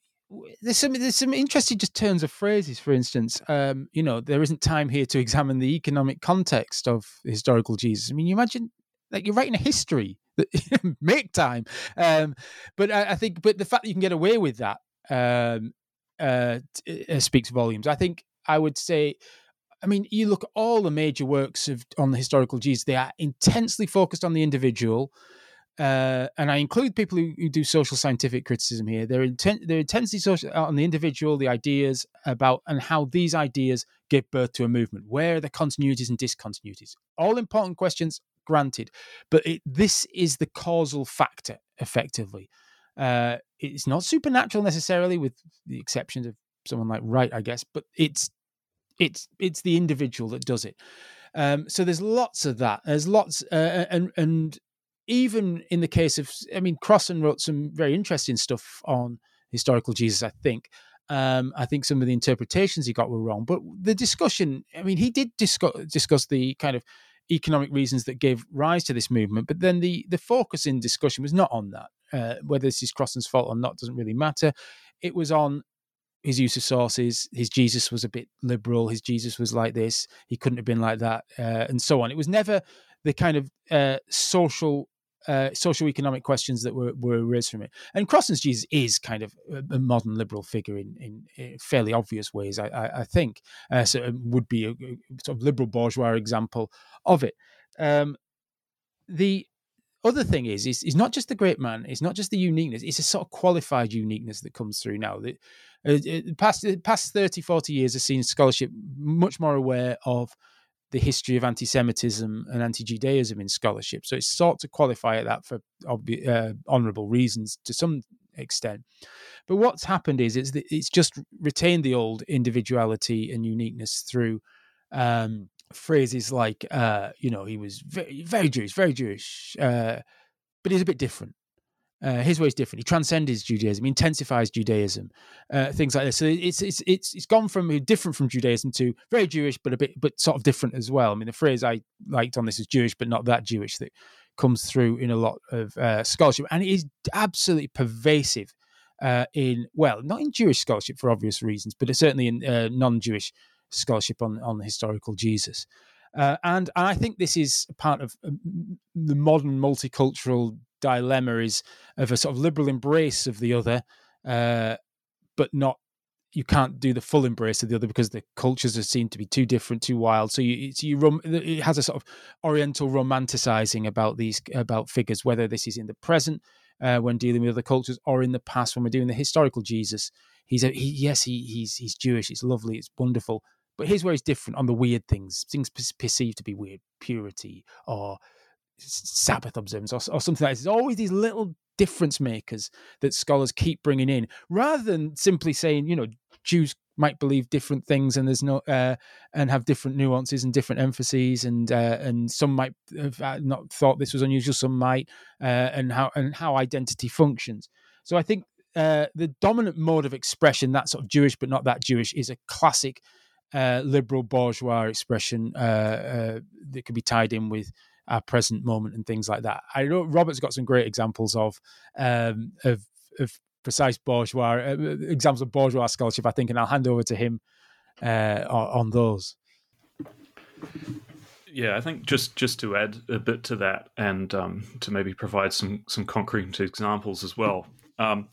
there's some there's some interesting just turns of phrases. For instance, um, you know, there isn't time here to examine the economic context of historical Jesus. I mean, you imagine like you're writing a history that make time. Um, but I, I, think, but the fact that you can get away with that um, uh, uh, speaks volumes. I think I would say. I mean, you look at all the major works of on the historical Jesus; they are intensely focused on the individual uh, and I include people who, who, do social scientific criticism here. They're, inten- they're intensely social on the individual, the ideas about, and how these ideas give birth to a movement. Where are the continuities and discontinuities? All important questions, granted, but it, this is the causal factor, effectively. Uh, it's not supernatural necessarily, with the exceptions of someone like Wright, I guess, but it's it's it's the individual that does it. Um, so there's lots of that. There's lots, uh, and and even in the case of, I mean, Crossan wrote some very interesting stuff on historical Jesus, I think. Um, I think some of the interpretations he got were wrong, but the discussion, I mean, he did discuss, discuss the kind of economic reasons that gave rise to this movement, but then the, the focus in discussion was not on that. Uh, whether this is Crossan's fault or not doesn't really matter. It was on his use of sources. His Jesus was a bit liberal. His Jesus was like this. He couldn't have been like that, uh, and so on. It was never the kind of uh, social uh, social economic questions that were, were raised from it. And Crossan's Jesus is kind of a, modern liberal figure in, in, in fairly obvious ways, I, I, I think. Uh, so it would be a, a, sort of liberal bourgeois example of it. Um, the other thing is, is, is not just the great man, it's not just the uniqueness, it's a sort of qualified uniqueness that comes through now. The, uh, past, past 30, 40 years has seen scholarship much more aware of the history of anti-Semitism and anti-Judaism in scholarship. So it's sought to qualify that for uh, honourable reasons to some extent. But what's happened is it's it's just retained the old individuality and uniqueness through um, phrases like uh, you know he was very very Jewish, very Jewish, uh, but he's a bit different. Uh, his way is different. He transcends Judaism, he intensifies Judaism, uh, things like this. So it's it's it's it's gone from different from Judaism to very Jewish, but a bit but sort of different as well. I mean, the phrase I liked on this is Jewish, but not that Jewish that comes through in a lot of uh, scholarship, and it is absolutely pervasive uh, in well, not in Jewish scholarship for obvious reasons, but certainly in uh, non-Jewish scholarship on on historical Jesus. Uh, and, and I think this is part of um, the modern multicultural dilemma is of a sort of liberal embrace of the other, uh, but not you can't do the full embrace of the other because the cultures are seen to be too different, too wild. So you, you rom- it has a sort of Oriental romanticizing about these about figures, whether this is in the present uh, when dealing with other cultures or in the past when we're doing the historical Jesus. He's a he, yes, he, he's he's Jewish. It's lovely. It's wonderful. But here's where he's different on the weird things, things perceived to be weird, purity or Sabbath observance or, or something like this. There's always these little difference makers that scholars keep bringing in, rather than simply saying, you know, Jews might believe different things and there's no uh, and have different nuances and different emphases and uh, and some might have uh, not thought this was unusual some might uh, and how and how identity functions so i think uh, the dominant mode of expression that sort of jewish but not that jewish is a classic uh, liberal bourgeois expression that could be tied in with our present moment and things like that. I know Robert's got some great examples of um, of, of precise bourgeois uh, examples of bourgeois scholarship, I think, and I'll hand over to him uh, on those. Yeah, I think just just to add a bit to that, and um, to maybe provide some some concrete examples as well. Um,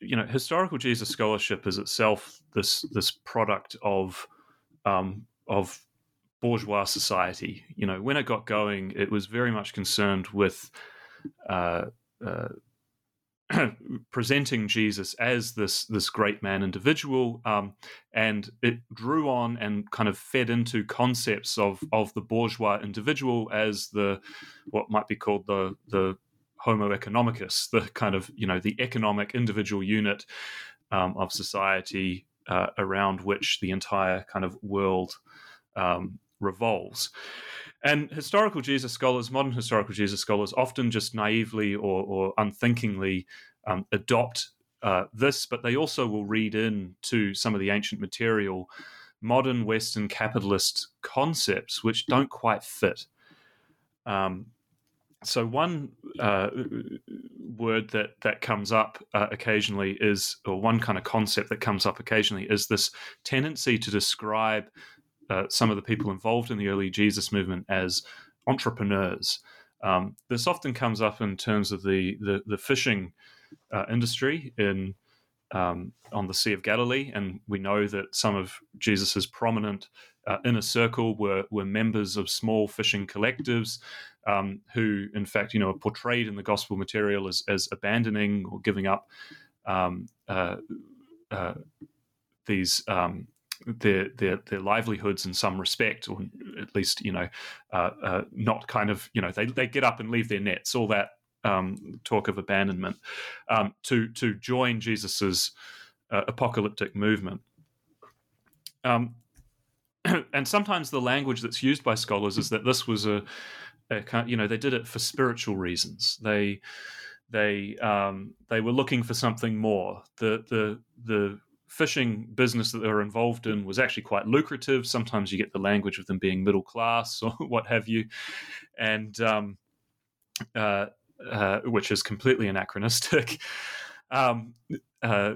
you know, historical Jesus scholarship is itself this this product of um, of bourgeois society. You know, when it got going, it was very much concerned with uh, uh, presenting Jesus as this this great man individual, um, and it drew on and kind of fed into concepts of of the bourgeois individual as the what might be called the the Homo economicus, the kind of you know the economic individual unit um, of society uh, around which the entire kind of world um, revolves. And historical Jesus scholars, modern historical Jesus scholars, often just naively or, or unthinkingly um, adopt uh, this, but they also will read in to some of the ancient material modern Western capitalist concepts which don't quite fit. Um, so one uh, word that that comes up uh, occasionally is, or one kind of concept that comes up occasionally is this tendency to describe uh, some of the people involved in the early Jesus movement as entrepreneurs. Um, this often comes up in terms of the the, the fishing uh, industry in um, on the Sea of Galilee, and we know that some of Jesus's prominent uh, inner circle were were members of small fishing collectives, um, who, in fact, you know, are portrayed in the gospel material as as abandoning or giving up um, uh, uh, these. Um, their, their their livelihoods in some respect, or at least you know, uh, uh, not kind of you know they they get up and leave their nets, all that um, talk of abandonment, um, to to join Jesus's uh, apocalyptic movement. Um, and sometimes the language that's used by scholars is that this was a, a you know they did it for spiritual reasons. They they um, they were looking for something more. The the the fishing business that they were involved in was actually quite lucrative. Sometimes you get the language of them being middle class or what have you, and um, uh, uh, which is completely anachronistic. um, uh,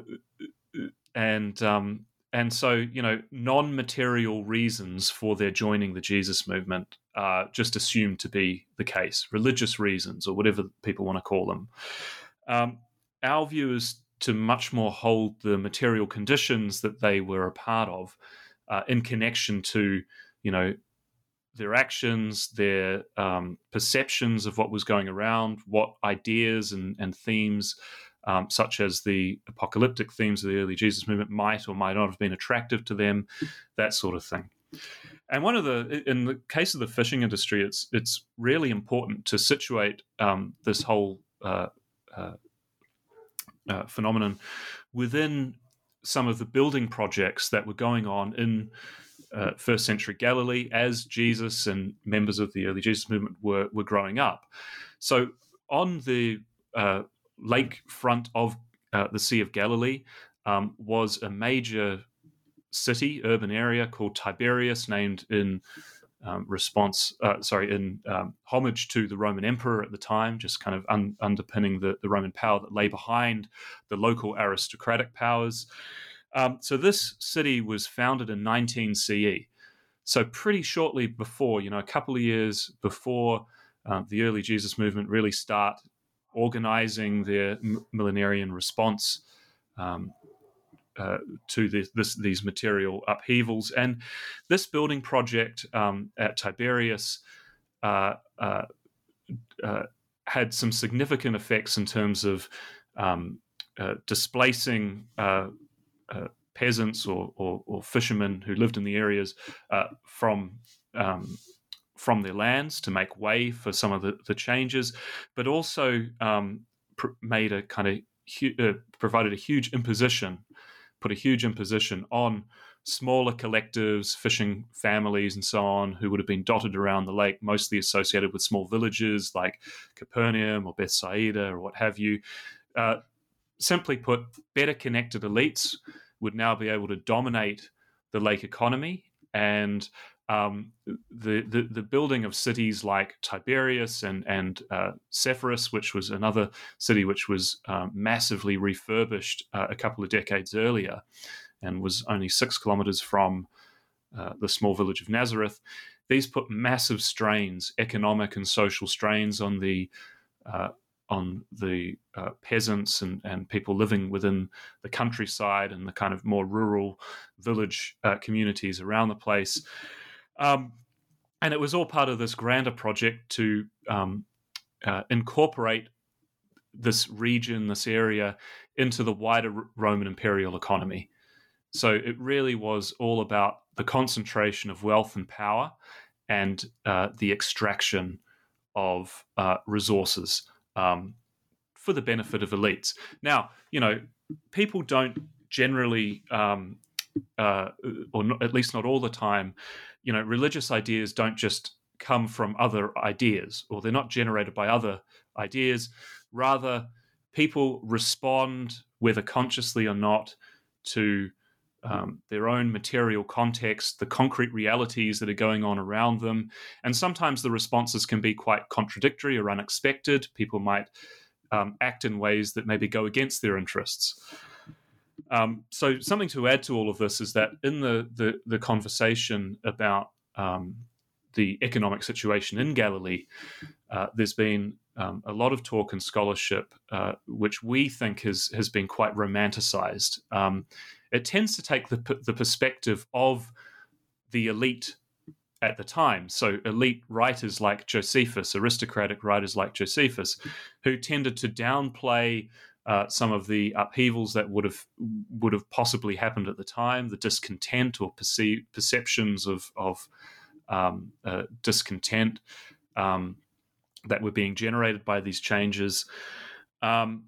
and um, and so you know non-material reasons for their joining the Jesus movement are just assumed to be the case, religious reasons or whatever people want to call them. Um, our view is to much more hold the material conditions that they were a part of uh, in connection to you know their actions, their um, perceptions of what was going around, what ideas and, and themes, um, such as the apocalyptic themes of the early Jesus movement, might or might not have been attractive to them, that sort of thing. And one of the, in the case of the fishing industry, it's it's really important to situate um, this whole uh, uh, uh, phenomenon within some of the building projects that were going on in uh, first century Galilee as Jesus and members of the early Jesus movement were, were growing up. So on the uh, lake front of uh, the Sea of Galilee um, was a major city, urban area called Tiberias, named in um, response, uh, sorry, in um, homage to the Roman emperor at the time, just kind of un- underpinning the, the Roman power that lay behind the local aristocratic powers. Um, so this city was founded in 19 CE. So pretty shortly before, you know, a couple of years before um, the early Jesus movement really start organizing their millenarian response um, uh, to this, this, these material upheavals. And this building project um, at Tiberias uh, uh, uh had some significant effects in terms of um, uh, displacing uh, peasants or, or, or, fishermen who lived in the areas from um, from their lands to make way for some of the, the changes, but also um, pr- made a kind of hu- provided a huge imposition, put a huge imposition on smaller collectives, fishing families, and so on, who would have been dotted around the lake, mostly associated with small villages like Capernaum or Bethsaida or what have you. Uh, simply put, better connected elites would now be able to dominate the lake economy and um, the, the, the building of cities like Tiberias and and uh, Sepphoris, which was another city which was um, massively refurbished uh, a couple of decades earlier, and was only six kilometers from uh, the small village of Nazareth. These put massive strains, economic and social strains, on the uh, on the uh, peasants and, and people living within the countryside and the kind of more rural village uh, communities around the place. Um, and it was all part of this grander project to um, uh, incorporate this region, this area, into the wider Roman imperial economy. So it really was all about the concentration of wealth and power and uh, the extraction of uh, resources um, for the benefit of elites. Now, you know, people don't generally, um, uh, or not, at least not all the time, you know, religious ideas don't just come from other ideas or they're not generated by other ideas. Rather, people respond, whether consciously or not, to um, their own material context, the concrete realities that are going on around them. And sometimes the responses can be quite contradictory or unexpected. People might um, act in ways that maybe go against their interests. Um, so, something to add to all of this is that in the the, the conversation about um, the economic situation in Galilee, uh, there's been um, a lot of talk and scholarship, uh, which we think has has been quite romanticized. Um, it tends to take the the perspective of the elite at the time. So elite writers like Josephus, aristocratic writers like Josephus, who tended to downplay uh, some of the upheavals that would have would have possibly happened at the time, the discontent or perceptions of of um, uh, discontent um, that were being generated by these changes. Um,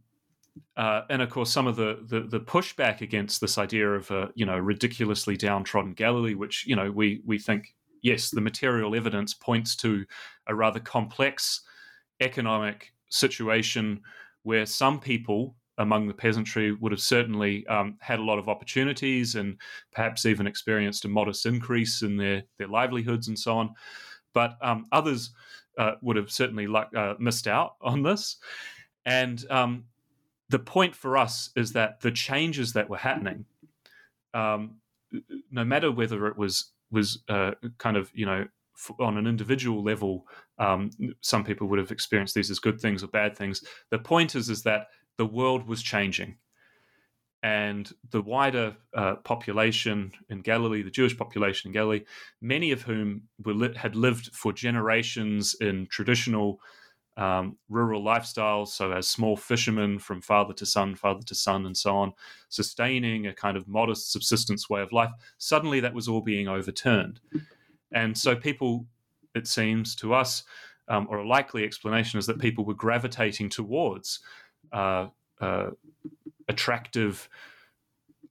uh, and of course, some of the, the, the pushback against this idea of a you know ridiculously downtrodden Galilee, which you know we we think yes, the material evidence points to a rather complex economic situation where some people among the peasantry would have certainly um, had a lot of opportunities and perhaps even experienced a modest increase in their, their livelihoods and so on. But um, others uh, would have certainly uh, missed out on this. And um, the point for us is that the changes that were happening, um, no matter whether it was was uh, kind of you know on an individual level, um, some people would have experienced these as good things or bad things. The point is, is that the world was changing, and the wider uh, population in Galilee, the Jewish population in Galilee, many of whom li- had lived for generations in traditional um, rural lifestyles, so as small fishermen from father to son, father to son, and so on, sustaining a kind of modest subsistence way of life. Suddenly, that was all being overturned. And so people, it seems to us, um, or a likely explanation is that people were gravitating towards uh, uh, attractive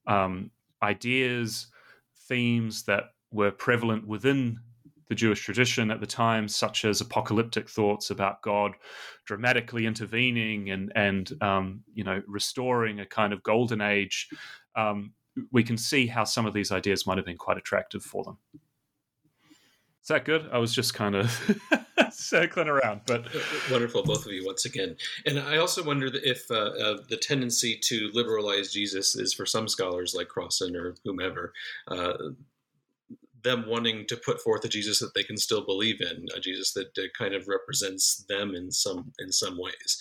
um, ideas, themes that were prevalent within the Jewish tradition at the time, such as apocalyptic thoughts about God dramatically intervening and and um, you know restoring a kind of golden age. Um, we can see how some of these ideas might have been quite attractive for them. Is that good? I was just kind of circling around, but wonderful, both of you once again. And I also wonder if uh, uh, the tendency to liberalize Jesus is for some scholars like Crossan or whomever. Uh, them wanting to put forth a Jesus that they can still believe in, a Jesus that uh, kind of represents them in some in some ways.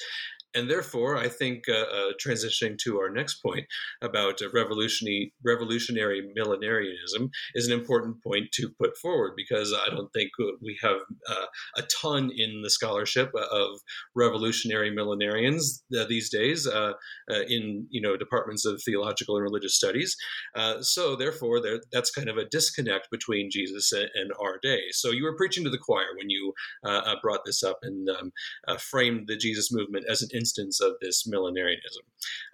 And therefore, I think uh, uh, transitioning to our next point about uh, revolutionary revolutionary millenarianism is an important point to put forward because I don't think we have uh, a ton in the scholarship of revolutionary millenarians uh, these days uh, in you know departments of theological and religious studies. so therefore, there, that's kind of a disconnect between Jesus and, and, our day. So you were preaching to the choir when you brought this up and um, framed the Jesus movement as an instance of this millenarianism,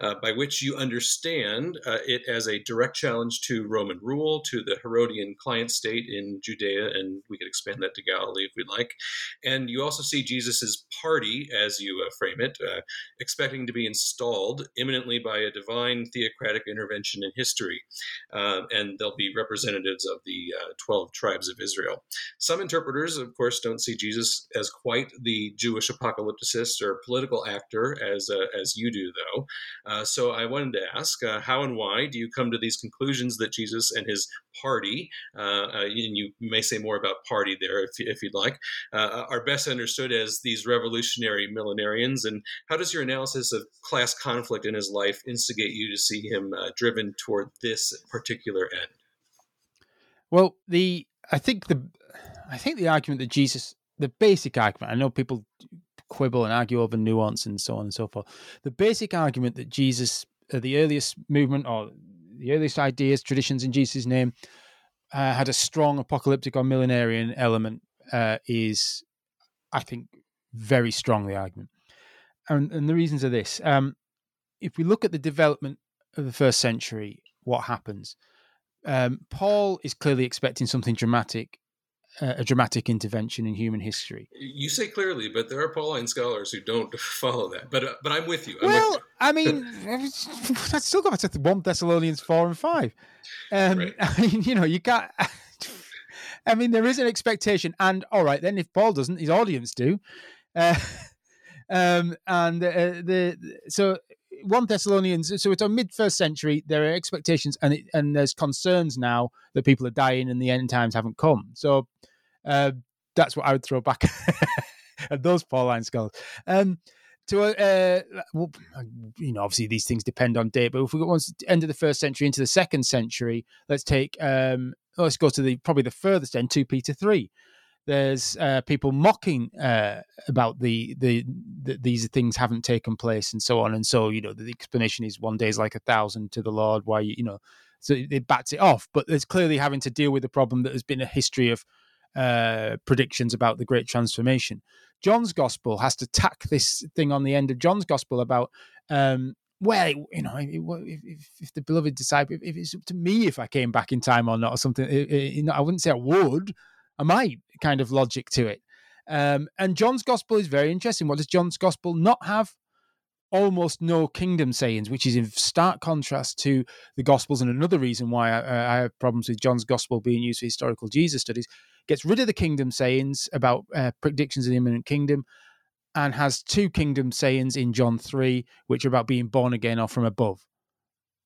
uh, by which you understand uh, it as a direct challenge to Roman rule, to the Herodian client state in Judea, and we could expand that to Galilee if we'd like. And you also see Jesus's party, as you uh, frame it, uh, expecting to be installed imminently by a divine theocratic intervention in history, uh, and they'll be representatives of the uh, 12 tribes of Israel. Some interpreters, of course, don't see Jesus as quite the Jewish apocalypticist or political actor as uh, as you do, though. Uh, so I wanted to ask, uh, how and why do you come to these conclusions that Jesus and his party, and you may say more about party there if, if you'd like, are best understood as these revolutionary millenarians? And how does your analysis of class conflict in his life instigate you to see him driven toward this particular end? Well, the I think the I think the argument that Jesus, the basic argument, I know people quibble and argue over nuance and so on and so forth. The basic argument that Jesus, uh, the earliest movement or the earliest ideas, traditions in Jesus' name, uh, had a strong apocalyptic or millenarian element uh, is, I think, very strong, the argument. And, and the reasons are this. Um, if we look at the development of the first century, what happens? Um, Paul is clearly expecting something dramatic a dramatic intervention in human history. You say clearly, but there are Pauline scholars who don't follow that. But uh, but I'm with you. I'm well, with you. I mean, I still got to one Thessalonians four and five. Um, right. I mean, you know, you can't. I mean, there is an expectation, and all right, then if Paul doesn't, his audience do. Uh, um, and uh, the so one Thessalonians. So it's on mid first century. There are expectations, and it, and there's concerns now that people are dying and the end times haven't come. So uh, that's what I would throw back at those Pauline scholars. Um, to uh, well, you know, obviously these things depend on date, but if we go once end of the first century into the second century, let's take um, let's go to the probably the furthest end, two Peter three. There's uh, people mocking uh, about the, the, the these things haven't taken place and so on and so you know the explanation is one day is like a thousand to the Lord. Why you know so it bats it off, but there's clearly having to deal with the problem that has been a history of uh, predictions about the great transformation. John's gospel has to tack this thing on the end of John's gospel about um, well, you know, if, if, if, the beloved disciple, if it's up to me if I came back in time or not, or something, you know, I wouldn't say I would. I might kind of logic to it. Um, and John's gospel is very interesting. What does John's gospel not have? Almost no kingdom sayings, which is in stark contrast to the gospels. And another reason why I, I have problems with John's gospel being used for historical Jesus studies gets rid of the kingdom sayings about uh, predictions of the imminent kingdom and has two kingdom sayings in John 3, which are about being born again or from above.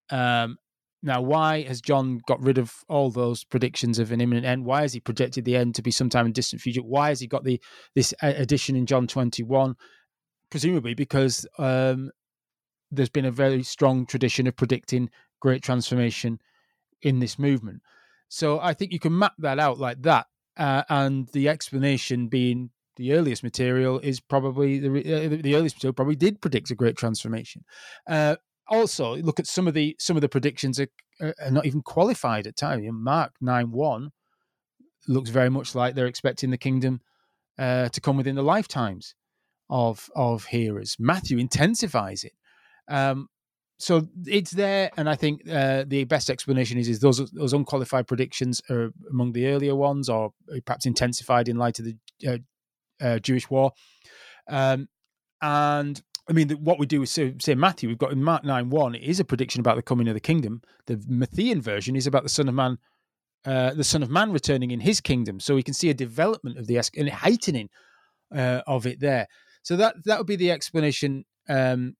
Um, now, why has John got rid of all those predictions of an imminent end? Why has he projected the end to be sometime in distant future? Why has he got the this addition in John 21? Presumably because um, there's been a very strong tradition of predicting great transformation in this movement. So I think you can map that out like that, uh, and the explanation being the earliest material is probably the uh, the earliest material probably did predict a great transformation. Uh, also, look at some of the some of the predictions are, are not even qualified at time. Mark nine one looks very much like they're expecting the kingdom uh, to come within the lifetimes of of hearers. Matthew intensifies it. Um, so it's there, and I think uh, the best explanation is is those those unqualified predictions are among the earlier ones, or perhaps intensified in light of the uh, uh, Jewish war. Um, and I mean, what we do is say, Matthew, we've got in Mark 9 1, it is a prediction about the coming of the kingdom. The Matthean version is about the Son of Man, uh, the Son of Man returning in his kingdom. So we can see a development of the and a heightening uh, of it there. So that that would be the explanation um,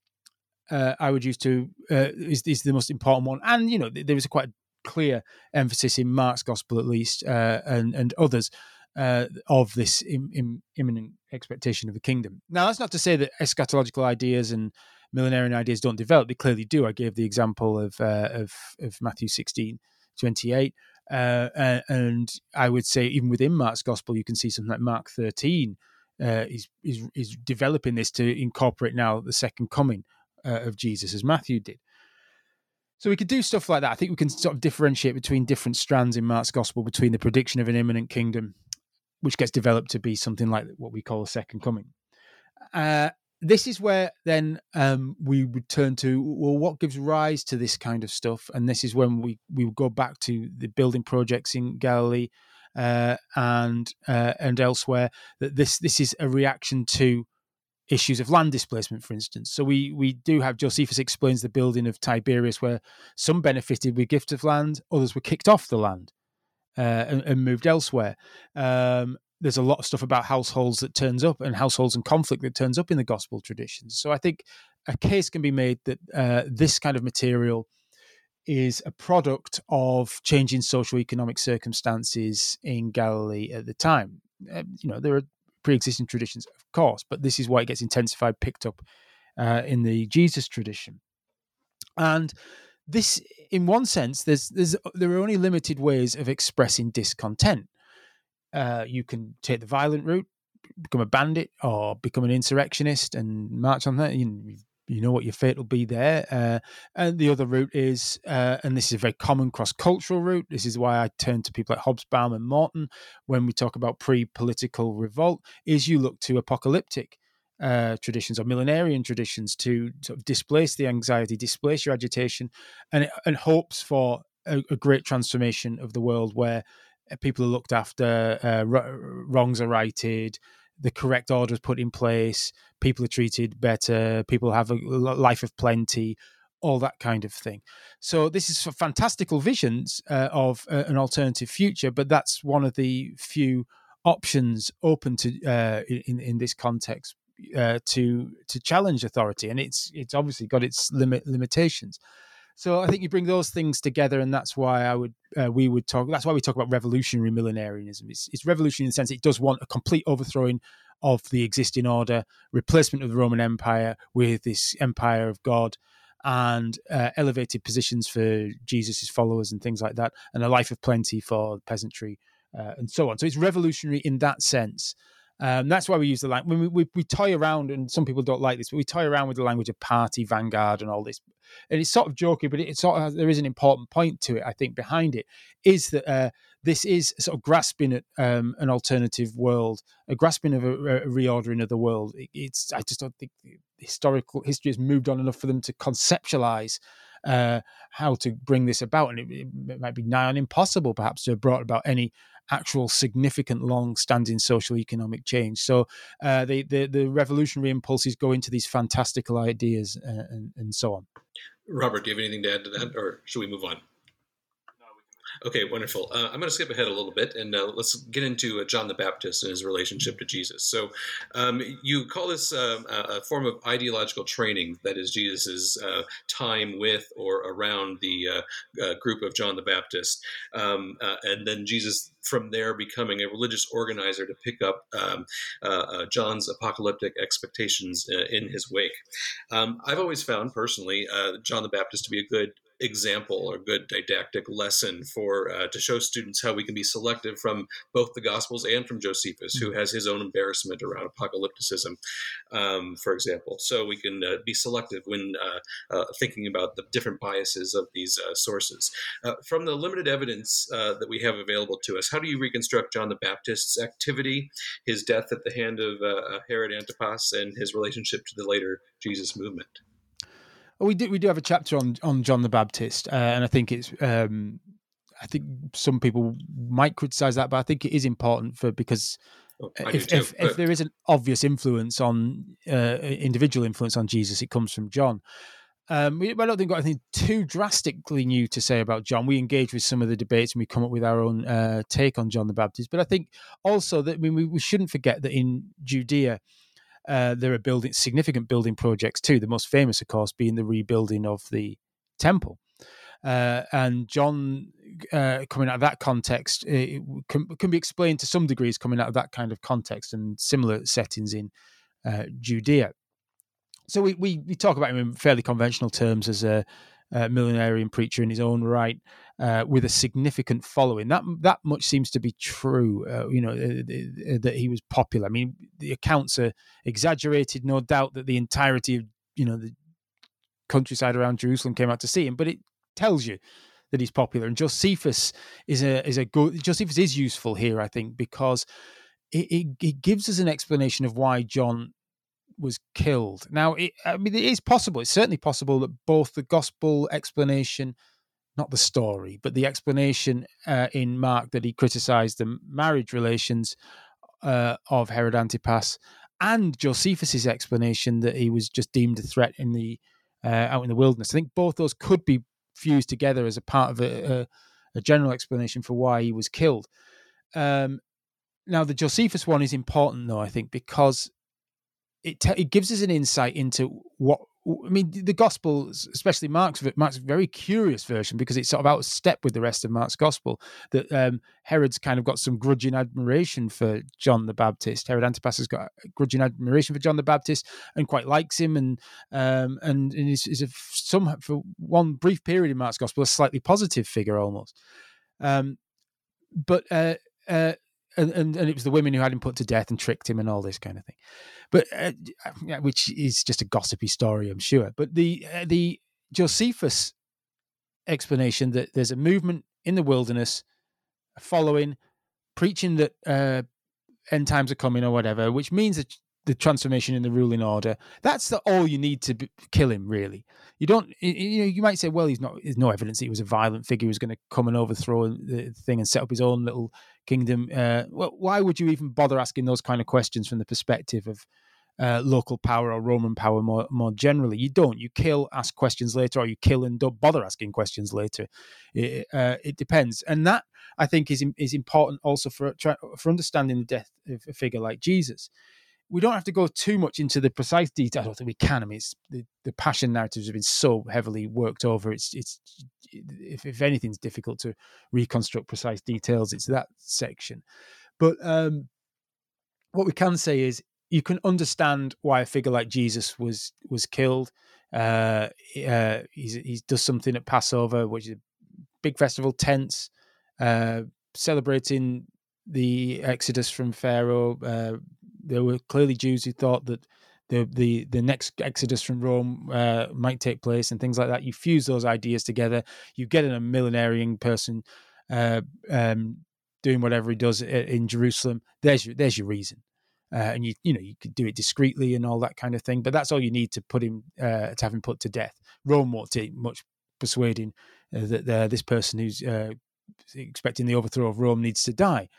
uh, I would use to uh, is, is the most important one. And you know, there is a quite clear emphasis in Mark's gospel, at least, uh, and and others uh, of this Im- Im- imminent expectation of a kingdom. Now, that's not to say that eschatological ideas and millenarian ideas don't develop. They clearly do. I gave the example of uh, of, of Matthew 16, 28. Uh, and I would say even within Mark's gospel, you can see something like Mark 13 uh, is, is, is developing this to incorporate now the second coming uh, of Jesus as Matthew did. So we could do stuff like that. I think we can sort of differentiate between different strands in Mark's gospel between the prediction of an imminent kingdom which gets developed to be something like what we call a second coming. Uh, this is where then um, we would turn to well, what gives rise to this kind of stuff, and this is when we we would go back to the building projects in Galilee uh, and uh, and elsewhere. That this this is a reaction to issues of land displacement, for instance. So we we do have Josephus explains the building of Tiberias, where some benefited with gift of land, others were kicked off the land uh, and, and, moved elsewhere. Um, there's a lot of stuff about households that turns up and households and conflict that turns up in the gospel traditions. So I think a case can be made that uh, this kind of material is a product of changing socio-economic circumstances in Galilee at the time. Uh, you know, there are pre-existing traditions, of course, but this is why it gets intensified, picked up uh, in the Jesus tradition. And this, in one sense, there's there's there are only limited ways of expressing discontent. Uh, you can take the violent route, become a bandit, or become an insurrectionist and march on that. You, you know what your fate will be there. Uh, and the other route is, uh, and this is a very common cross cultural route. This is why I turn to people like Hobsbawm and Morton when we talk about pre political revolt, is you look to apocalyptic uh, traditions or millenarian traditions to sort of displace the anxiety, displace your agitation, and and hopes for a, a great transformation of the world where people are looked after, uh, wrongs are righted, the correct order is put in place, people are treated better, people have a life of plenty, all that kind of thing. So this is for fantastical visions uh, of uh, an alternative future, but that's one of the few options open to uh, in in this context uh, to to challenge authority, and it's it's obviously got its limit limitations. So I think you bring those things together, and that's why I would uh, we would talk. That's why we talk about revolutionary millenarianism. It's, it's revolutionary in the sense it does want a complete overthrowing of the existing order, replacement of the Roman Empire with this empire of God, and uh, elevated positions for Jesus' followers and things like that, and a life of plenty for the peasantry uh, and so on. So it's revolutionary in that sense. Um, that's why we use the language. We, we, we, toy around, and some people don't like this, but we toy around with the language of party, vanguard, and all this. And it's sort of joking, but it, sort of there is an important point to it. I think behind it is that uh, this is sort of grasping at um, an alternative world, a grasping of a, a reordering of the world. It, it's I just don't think historical history has moved on enough for them to conceptualize uh, how to bring this about, and it, it, might be nigh on impossible, perhaps, to have brought about any actual significant, long-standing social economic change. So uh, the, the, the revolutionary impulses go into these fantastical ideas uh, and, and so on. Robert, do you have anything to add to that, or should we move on? Okay, wonderful. Uh, I'm going to skip ahead a little bit and uh, let's get into uh, John the Baptist and his relationship to Jesus. So, um, you call this um, a form of ideological training, that is, Jesus's uh, time with or around the uh, uh, group of John the Baptist. Um, and then Jesus, from there, becoming a religious organizer to pick up um, John's apocalyptic expectations in his wake. Um, I've always found personally John the Baptist to be a good example or good didactic lesson for uh, to show students how we can be selective from both the Gospels and from Josephus, who mm. has his own embarrassment around apocalypticism, um, for example. So we can uh, be selective when uh, uh thinking about the different biases of these uh, sources. Uh, from the limited evidence that we have available to us, how do you reconstruct John the Baptist's activity, his death at the hand of Herod Antipas, and his relationship to the later Jesus movement? We do we do have a chapter on on John the Baptist, uh, and I think it's um, I think some people might criticize that, but I think it is important for because oh, if, if, if, there is an obvious influence on uh, individual influence on Jesus, it comes from John. Um, we, I don't think we've got anything too drastically new to say about John. We engage with some of the debates and we come up with our own uh, take on John the Baptist. But I think also that I mean, we, we shouldn't forget that in Judea, uh, there are building significant building projects too. The most famous, of course, being the rebuilding of the temple. Uh, and John, uh, coming out of that context, can, can, be explained to some degrees coming out of that kind of context and similar settings in uh, Judea. So we, we, we talk about him in fairly conventional terms as a, a millenarian preacher in his own right, uh, with a significant following. That that much seems to be true. Uh, you know uh, that he was popular. I mean, the accounts are exaggerated, no doubt that the entirety of you know the countryside around Jerusalem came out to see him, but it tells you that he's popular. And Josephus is a is a good. Josephus is useful here, I think, because it, it, it gives us an explanation of why John was killed. Now, it, I mean, it is possible. It's certainly possible that both the gospel explanation not the story, but the explanation uh, in Mark that he criticized the marriage relations uh, of Herod Antipas, and Josephus's explanation that he was just deemed a threat in the uh, out in the wilderness. I think both those could be fused together as a part of a, a, a general explanation for why he was killed. Um, now, the Josephus one is important, though I think, because it te- it gives us an insight into what I mean, the Gospel, especially Mark's Mark's very curious version because it's sort of out of step with the rest of Mark's Gospel. That um, Herod's kind of got some grudging admiration for John the Baptist. Herod Antipas has got grudging admiration for John the Baptist and quite likes him, and um, and, and is, is a, some for one brief period in Mark's Gospel a slightly positive figure almost. Um, but uh, uh, and, and, and it was the women who had him put to death and tricked him and all this kind of thing, but uh, which is just a gossipy story, I'm sure. But the uh, the Josephus explanation that there's a movement in the wilderness, following, preaching that uh, end times are coming or whatever, which means that the transformation in the ruling order. That's the, all you need to kill him, really. You don't, you know, you might say, well, he's not. There's no evidence that he was a violent figure who's going to come and overthrow the thing and set up his own little kingdom. Uh, well, why would you even bother asking those kind of questions from the perspective of uh, local power or Roman power more more generally? You don't. You kill, ask questions later, or you kill and don't bother asking questions later. It, uh, it depends, and that I think is is important also for for understanding the death of a figure like Jesus we don't have to go too much into the precise details. I don't think we can. I mean, it's, the, the passion narratives have been so heavily worked over. It's it's if, if anything's difficult to reconstruct precise details, it's that section. But um, what we can say is you can understand why a figure like Jesus was was killed. Uh, uh, he does something at Passover, which is a big festival, tents, uh, celebrating the exodus from Pharaoh, uh, there were clearly Jews who thought that the the the next exodus from Rome uh, might take place and things like that. You fuse those ideas together. You get in a millenarian person uh, um, doing whatever he does in Jerusalem. There's your there's your reason. Uh, and you you know you could do it discreetly and all that kind of thing, but that's all you need to put him uh, to have him put to death. Rome won't take much persuading uh, that uh, this person who's expecting the overthrow of Rome needs to die.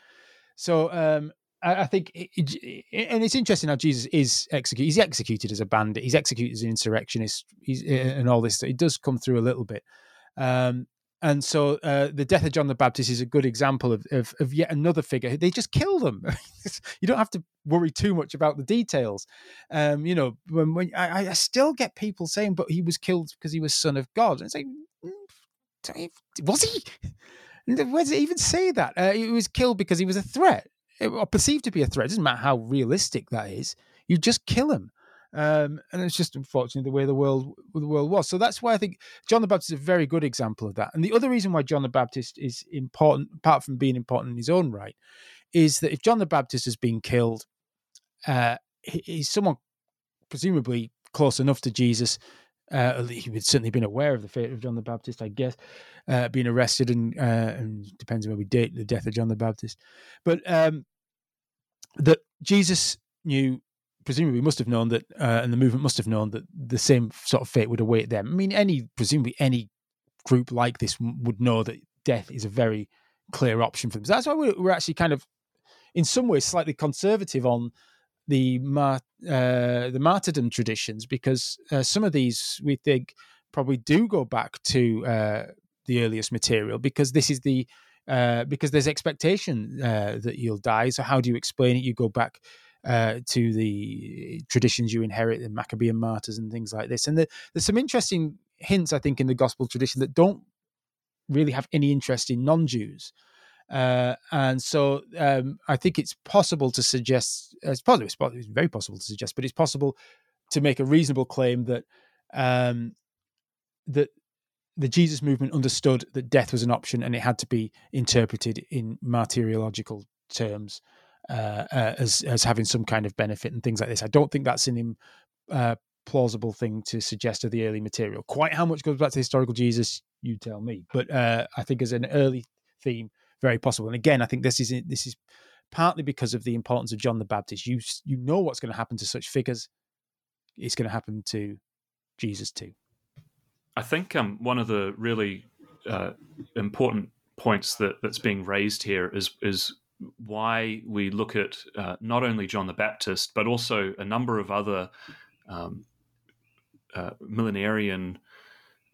So um, I, think, it, it, and it's interesting how Jesus is executed. He's executed as a bandit. He's executed as an insurrectionist. He's and all this. It does come through a little bit. Um, and so uh, the death of John the Baptist is a good example of, of, of yet another figure. They just kill them. you don't have to worry too much about the details. Um, you know, when, when I, I, still get people saying, "But he was killed because he was son of God." And it's like, mm, was he? Where does it even say that? Uh, he was killed because he was a threat or perceived to be a threat. It doesn't matter how realistic that is. You just kill him. Um, and it's just unfortunately the way the world the world was. So that's why I think John the Baptist is a very good example of that. And the other reason why John the Baptist is important, apart from being important in his own right, is that if John the Baptist has been killed, uh, he's someone presumably close enough to Jesus. Uh, he would certainly been aware of the fate of John the Baptist, I guess, uh, being arrested and uh, and depends on where we date the death of John the Baptist, but um, that Jesus knew presumably must have known that, uh, and the movement must have known that the same sort of fate would await them. I mean, any presumably any group like this would know that death is a very clear option for them. So that's why we're, actually kind of, in some ways, slightly conservative on the mar- uh, the martyrdom traditions because uh, some of these we think probably do go back to uh, the earliest material because this is the uh, because there's expectation uh, that you'll die. So how do you explain it? You go back uh, to the traditions you inherit, the Maccabean martyrs and things like this. And the, there's some interesting hints, I think, in the gospel tradition that don't really have any interest in non-Jews. Uh, and so um, I think it's possible to suggest, it's possible, it's, possible, it's very possible to suggest, but it's possible to make a reasonable claim that um, that the Jesus movement understood that death was an option and it had to be interpreted in martyrological terms uh, uh, as as having some kind of benefit and things like this. I don't think that's an uh, plausible thing to suggest of the early material. Quite how much goes back to historical Jesus, you tell me. But uh, I think as an early theme, very possible. And again, I think this is this is partly because of the importance of John the Baptist. You you know what's going to happen to such figures. It's going to happen to Jesus too. I think um, one of the really uh, important points that, that's being raised here is is why we look at uh, not only John the Baptist but also a number of other um, uh, millenarian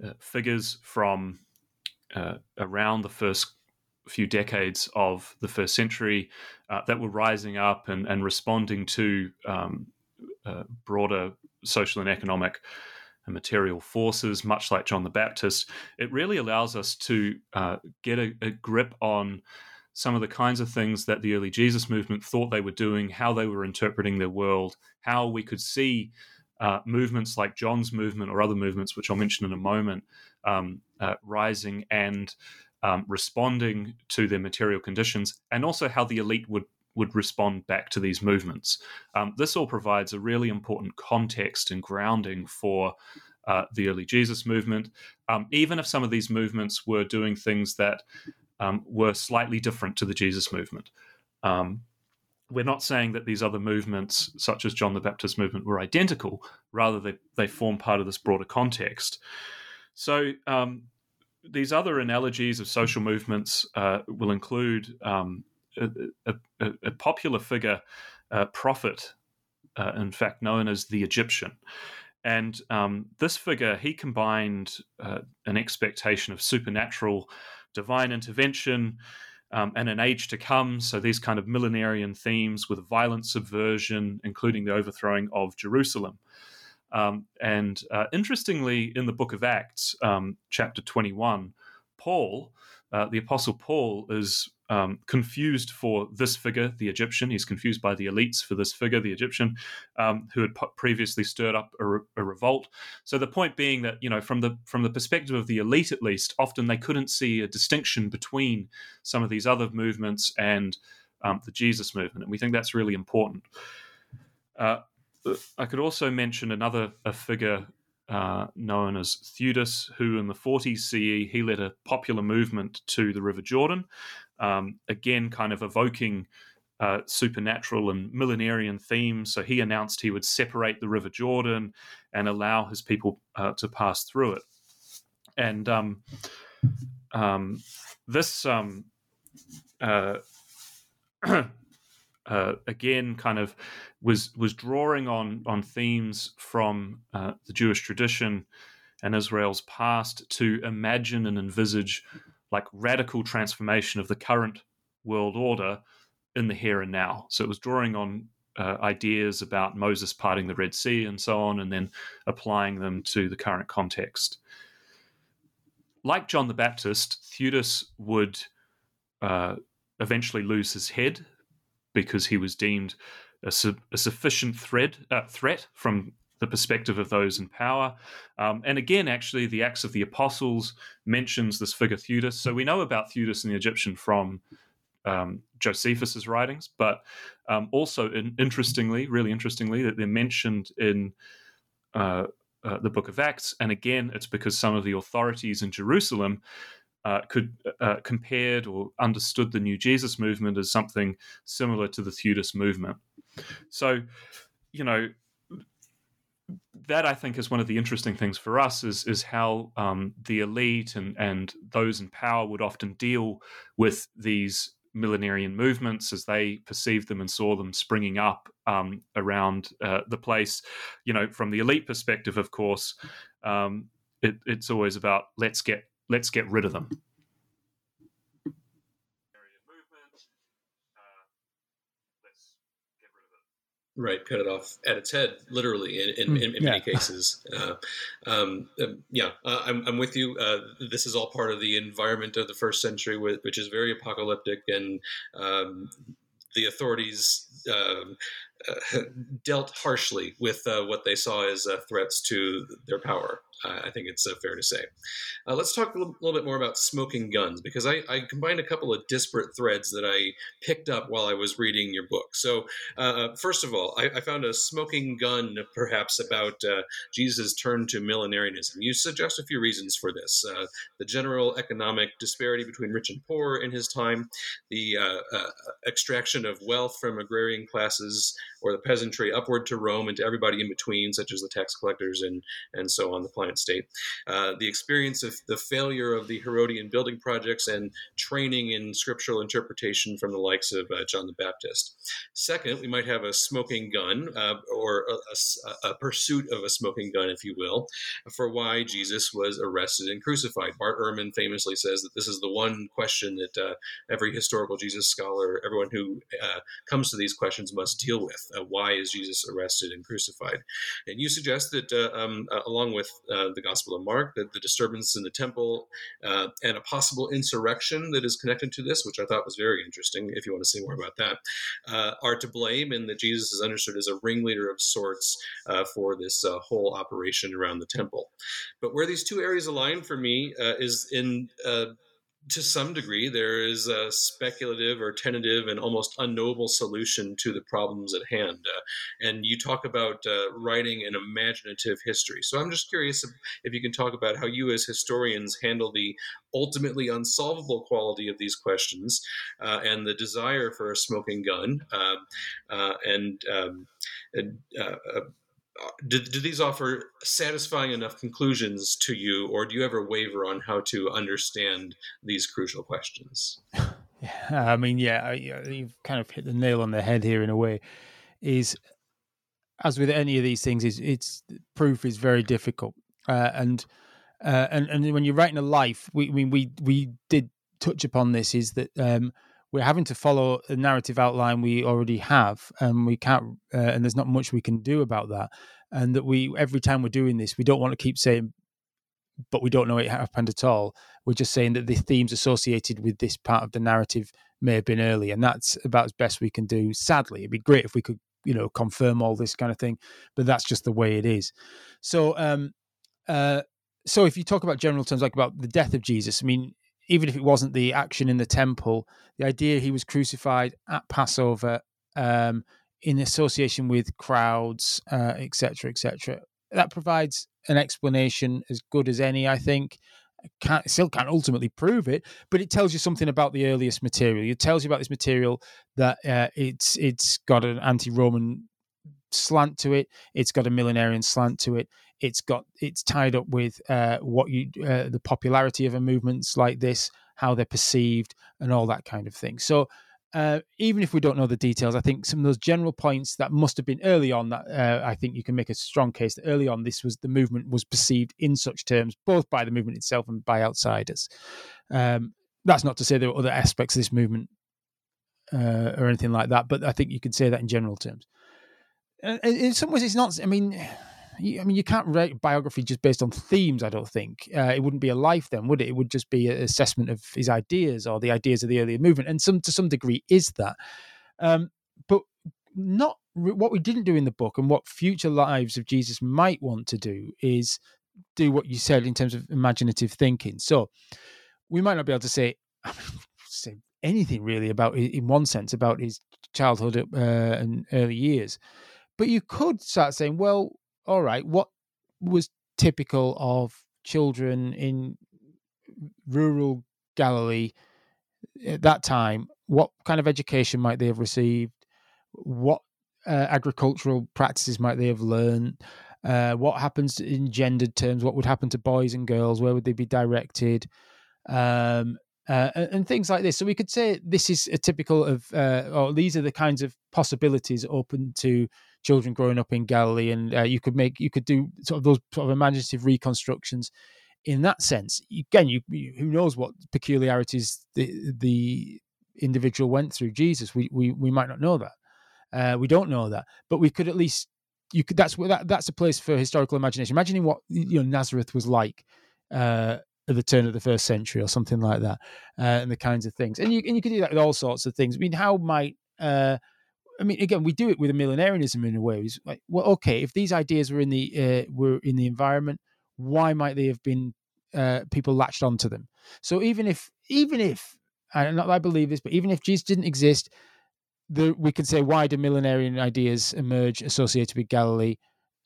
uh, figures from uh, around the first few decades of the first century uh, that were rising up and, and responding to um, broader social and economic and material forces, much like John the Baptist, it really allows us to uh, get a, a, grip on some of the kinds of things that the early Jesus movement thought they were doing, how they were interpreting their world, how we could see uh, movements like John's movement or other movements, which I'll mention in a moment, um, uh, rising and um, responding to their material conditions, and also how the elite would would respond back to these movements. Um, this all provides a really important context and grounding for uh, the early Jesus movement, um, even if some of these movements were doing things that um, were slightly different to the Jesus movement. Um, we're not saying that these other movements, such as John the Baptist movement, were identical. Rather, they, they form part of this broader context. So, um, these other analogies of social movements uh, will include um, a, a, a, popular figure, uh, prophet, uh, in fact, known as the Egyptian. And um, this figure, he combined uh, an expectation of supernatural divine intervention um, and an age to come. So these kind of millenarian themes with violent subversion, including the overthrowing of Jerusalem. Um, and uh, interestingly, in the book of Acts, um, chapter 21, Paul, uh, the apostle Paul, is um, confused for this figure, the Egyptian. He's confused by the elites for this figure, the Egyptian, um, who had previously stirred up a, re- a, revolt. So the point being that you know, from the from the perspective of the elite, at least, often they couldn't see a distinction between some of these other movements and um, the Jesus movement, and we think that's really important. Uh, I could also mention another a figure uh, known as Theudas, who in the 40s CE he led a popular movement to the River Jordan, um, again, kind of evoking uh, supernatural and millenarian themes. So he announced he would separate the River Jordan and allow his people uh, to pass through it. And um, um, this, um, uh, uh, again, kind of was was drawing on on themes from uh, the Jewish tradition and Israel's past to imagine and envisage like radical transformation of the current world order in the here and now. So it was drawing on uh, ideas about Moses parting the Red Sea and so on, and then applying them to the current context. Like John the Baptist, Theudas would uh, eventually lose his head because he was deemed a, su- a sufficient thread, uh, threat from the perspective of those in power. Um, and again, actually, the Acts of the Apostles mentions this figure Theudas. So we know about Theudas and the Egyptian from um, Josephus's writings, but um, also, in, interestingly, really interestingly, that they're mentioned in uh, uh, the Book of Acts. And again, it's because some of the authorities in Jerusalem uh, could uh, compared or understood the New Jesus movement as something similar to the Theudas movement. So, you know, that I think is one of the interesting things for us is is how um, the elite and and those in power would often deal with these millenarian movements as they perceived them and saw them springing up um, around uh, the place. You know, from the elite perspective, of course, um, it, it's always about let's get let's get rid of them. Right, cut it off at its head, literally, in, in, in, in yeah. many cases. Uh, um, um, yeah, uh, I'm, I'm with you. Uh, this is all part of the environment of the first century, which is very apocalyptic, and um, the authorities um, uh, dealt harshly with uh, what they saw as uh, threats to their power. I think it's uh, fair to say. Uh, let's talk a little, little, bit more about smoking guns because I, I, combined a couple of disparate threads that I picked up while I was reading your book. So, uh, first of all, I, I, found a smoking gun perhaps about Jesus' turn to millenarianism. You suggest a few reasons for this the general economic disparity between rich and poor in his time, the extraction of wealth from agrarian classes or the peasantry upward to Rome and to everybody in between, such as the tax collectors and, and so on, the client state. Uh, the experience of the failure of the Herodian building projects and training in scriptural interpretation from the likes of uh, John the Baptist. Second, we might have a smoking gun uh, or a, a, a, pursuit of a smoking gun, if you will, for why Jesus was arrested and crucified. Bart Ehrman famously says that this is the one question that uh, every historical Jesus scholar, everyone who uh, comes to these questions must deal with uh, why is Jesus arrested and crucified? And you suggest that, uh, um, uh, along with uh, the Gospel of Mark, that the disturbance in the temple uh, and a possible insurrection that is connected to this, which I thought was very interesting, if you want to say more about that, are to blame, and that Jesus is understood as a ringleader of sorts for this whole operation around the temple. But where these two areas align for me is in to some degree, there is a speculative or tentative and almost unknowable solution to the problems at hand. Uh, and you talk about uh, writing an imaginative history. So I'm just curious if, you can talk about how you, as historians, handle the ultimately unsolvable quality of these questions uh, and the desire for a smoking gun. Um, uh, and, um, and uh, uh, do, do these offer satisfying enough conclusions to you, or do you ever waver on how to understand these crucial questions? I mean, yeah, you've kind of hit the nail on the head here in a way. Is as with any of these things, is it's proof is very difficult, uh, and uh, and and when you're writing a life, we we we we did touch upon this. Is that um, we're having to follow a narrative outline we already have, and we can't, uh, and there's not much we can do about that. And that we, every time we're doing this, we don't want to keep saying, but we don't know it happened at all. We're just saying that the themes associated with this part of the narrative may have been early, and that's about as best we can do. Sadly, it'd be great if we could, you know, confirm all this kind of thing, but that's just the way it is. So, um, uh, so if you talk about general terms like about the death of Jesus, I mean, even if it wasn't the action in the temple, the idea he was crucified at Passover um, in association with crowds, etc., uh, etc., et that provides an explanation as good as any, I think. Can't, still can't ultimately prove it, but it tells you something about the earliest material. It tells you about this material that uh, it's it's got an anti-Roman slant to it. It's got a millenarian slant to it. It's got it's tied up with uh, what you uh, the popularity of a movements like this, how they're perceived, and all that kind of thing. So. Uh, even if we don't know the details, I think some of those general points that must have been early on that uh, I think you can make a strong case that early on this was the movement was perceived in such terms, both by the movement itself and by outsiders. Um, that's not to say there are other aspects of this movement uh, or anything like that, but I think you can say that in general terms. in some ways, it's not. I mean, I mean, you can't write biography just based on themes. I don't think uh, it wouldn't be a life then, would it? It would just be an assessment of his ideas or the ideas of the earlier movement, and some to some degree is that, um, but not what we didn't do in the book, and what future lives of Jesus might want to do is do what you said in terms of imaginative thinking. So we might not be able to say say anything really about, in one sense, about his childhood uh, and early years. But you could start saying, well, all right, what was typical of children in rural Galilee at that time? What kind of education might they have received? What uh, agricultural practices might they have learned? Uh, what happens in gendered terms? What would happen to boys and girls? Where would they be directed? Um, uh, and, things like this. So we could say this is a typical of, uh, or these are the kinds of possibilities open to children growing up in Galilee, and uh, you could make you could do sort of those sort of imaginative reconstructions in that sense. Again, you, you who knows what peculiarities the the individual went through. Jesus, we we we might not know that. Uh, we don't know that, but we could at least you could. That's that, that's a place for historical imagination. Imagining what you know Nazareth was like. Uh, at the turn of the first century, or something like that, uh, and the kinds of things, and you and you could do that with all sorts of things. I mean, how might uh, I mean, again, we do it with a millenarianism in a way. It's like, well, okay, if these ideas were in the uh, were in the environment, why might they have been uh, people latched onto them? So even if even if I not that I believe this, but even if Jesus didn't exist, the, we can say why do millenarian ideas emerge associated with Galilee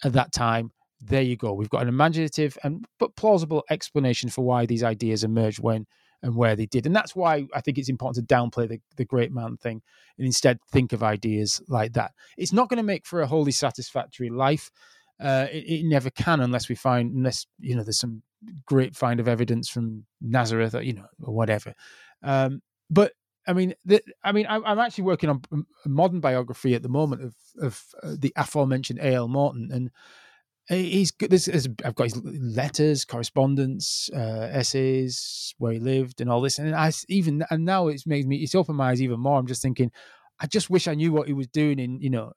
at that time? There you go. We've got an imaginative and but plausible explanation for why these ideas emerged when and where they did. And that's why I think it's important to downplay the, the great man thing and instead think of ideas like that. It's not going to make for a wholly satisfactory life. Uh, it, it, never can unless we find, unless, you know, there's some great find of evidence from Nazareth or, you know, or whatever. Um, but I mean, the, I mean, I, am actually working on a modern biography at the moment of, of uh, the aforementioned A.L. Morton. And he's good. This is, I've got his letters, correspondence, uh, essays, where he lived, and all this. And I even and now it's made me it's opened my eyes even more. I'm just thinking, I just wish I knew what he was doing in you know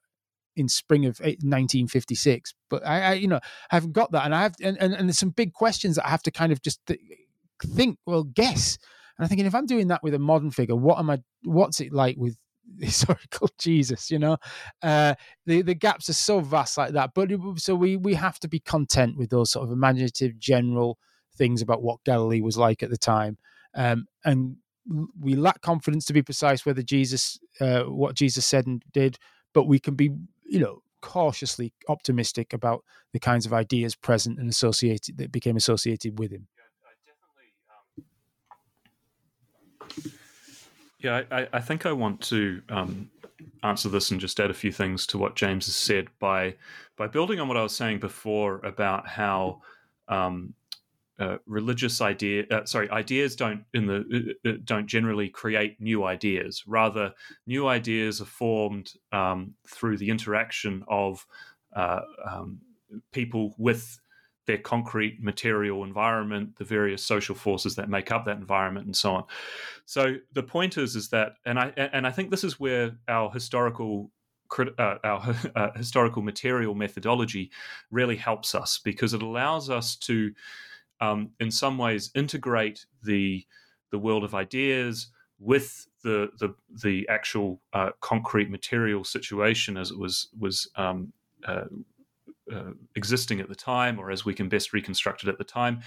in spring of 1956. But I, I you know, I haven't got that, and I have and, and, and there's some big questions that I have to kind of just th- think, well, guess. And I'm thinking, if I'm doing that with a modern figure, what am I? What's it like with historical Jesus, you know. Uh, the the gaps are so vast like that, but so we we have to be content with those sort of imaginative general things about what Galilee was like at the time, um, and we lack confidence to be precise whether Jesus, uh, what Jesus said and did, but we can be, you know, cautiously optimistic about the kinds of ideas present and associated that became associated with him. Yeah, I, I think I want to um, answer this and just add a few things to what James has said by by building on what I was saying before about how um, uh, religious idea uh, sorry ideas don't in the uh, uh, don't generally create new ideas. Rather new ideas are formed um, through the interaction of uh, um, people with their concrete material environment the various social forces that make up that environment and so on. So the point is is that and i and i think this is where our historical uh, our uh, historical material methodology really helps us because it allows us to um, in some ways integrate the the world of ideas with the the, the actual uh, concrete material situation as it was was um, uh, existing at the time, or as we can best reconstruct it at the time,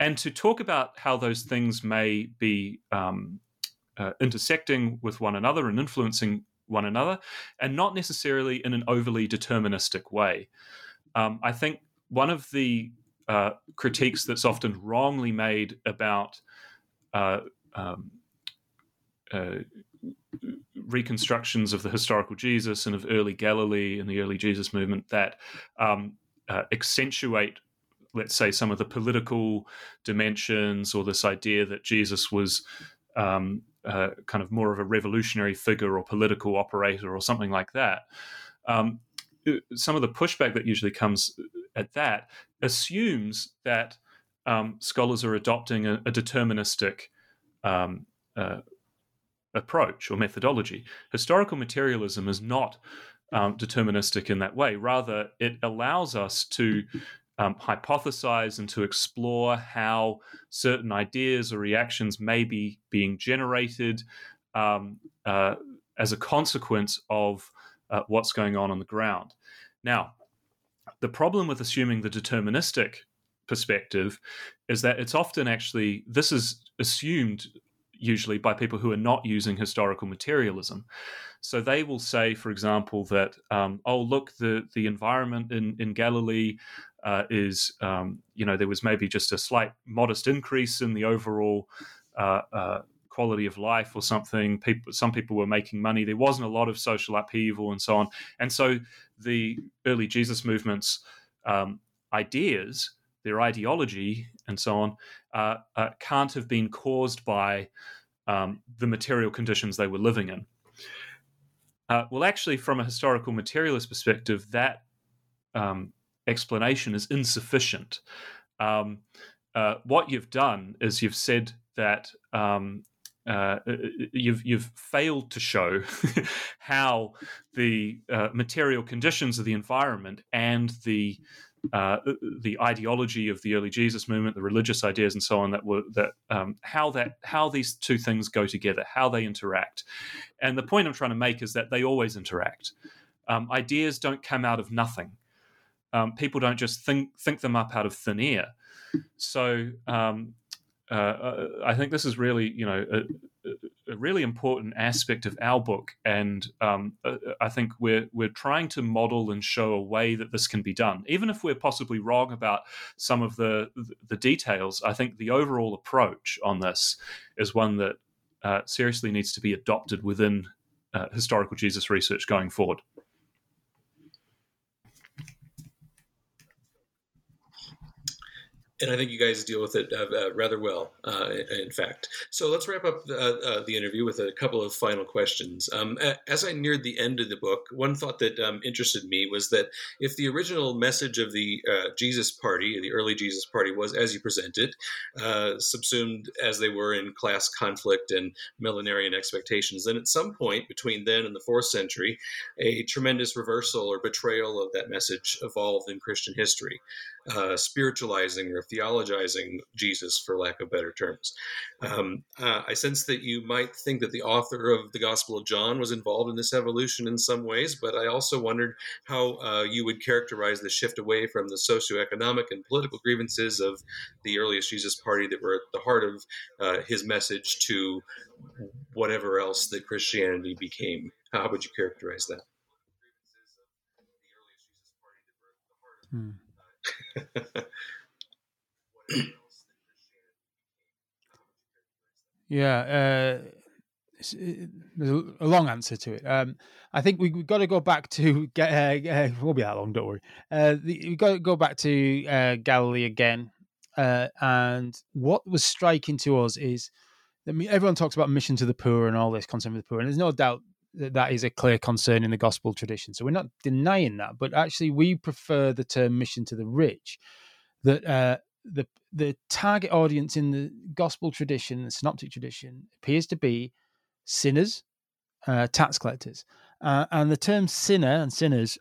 and to talk about how those things may be um, uh, intersecting with one another and influencing one another, and not necessarily in an overly deterministic way. Um, I think one of the uh, critiques that's often wrongly made about uh, um, uh, reconstructions of the historical Jesus and of early Galilee and the early Jesus movement that um, uh, accentuate, let's say, some of the political dimensions or this idea that Jesus was. Um, uh, kind of more of a revolutionary figure or political operator or something like that. Um, some of the pushback that usually comes at that assumes that um, scholars are adopting a, a deterministic um, uh, approach or methodology. Historical materialism is not um, deterministic in that way. Rather, it allows us to um, hypothesize and to explore how certain ideas or reactions may be being generated um, uh, as a consequence of uh, what's going on on the ground. Now, the problem with assuming the deterministic perspective is that it's often actually, this is assumed usually by people who are not using historical materialism. So they will say, for example, that um, oh look, the the environment in in Galilee uh, is um, you know there was maybe just a slight modest increase in the overall. Uh, uh, quality of life or something people some people were making money there wasn't a lot of social upheaval and so on and so the early jesus movements um, ideas their ideology and so on uh, uh, can't have been caused by um, the material conditions they were living in. Uh, well actually from a historical materialist perspective that um, explanation is insufficient. Um, uh, what you've done is you've said that um, uh, uh, uh, you've you've failed to show how the uh, material conditions of the environment and the uh, the ideology of the early Jesus movement, the religious ideas, and so on that were that um, how that how these two things go together, how they interact, and the point I'm trying to make is that they always interact. Um, ideas don't come out of nothing. Um, people don't just think think them up out of thin air. So um, uh, uh, I think this is really, you know, a, a, really important aspect of our book, and um, uh, I think we're we're trying to model and show a way that this can be done, even if we're possibly wrong about some of the the details. I think the overall approach on this is one that uh, seriously needs to be adopted within uh, historical Jesus research going forward. And I think you guys deal with it uh, uh, rather well, uh, in fact. So let's wrap up the, uh, uh, the, interview with a couple of final questions. Um, as I neared the end of the book, one thought that um, interested me was that if the original message of the uh, Jesus Party, the early Jesus Party, was as you presented, subsumed as they were in class conflict and millenarian expectations, then at some point between then and the fourth century, a tremendous reversal or betrayal of that message evolved in Christian history, spiritualizing or theologizing Jesus, for lack of better terms. Um, uh, I sense that you might think that the author of the Gospel of John was involved in this evolution in some ways, but I also wondered how uh, you would characterize the shift away from the socioeconomic and political grievances of the earliest Jesus party that were at the heart of uh, his message to whatever else that Christianity became. How would you characterize that? Hmm. Yeah, uh, there's a long answer to it. Um, I think we, have got to go back to get. Uh, uh, won't be that long, don't worry. Uh, we've got to go back to uh, Galilee again. Uh, and what was striking to us is, mean, everyone talks about mission to the poor and all this concern with the poor, and there's no doubt that that is a clear concern in the gospel tradition. So we're not denying that, but actually we prefer the term mission to the rich. That uh, the the target audience in the gospel tradition, the synoptic tradition, appears to be sinners, uh, tax collectors, uh, and the term sinner and sinners,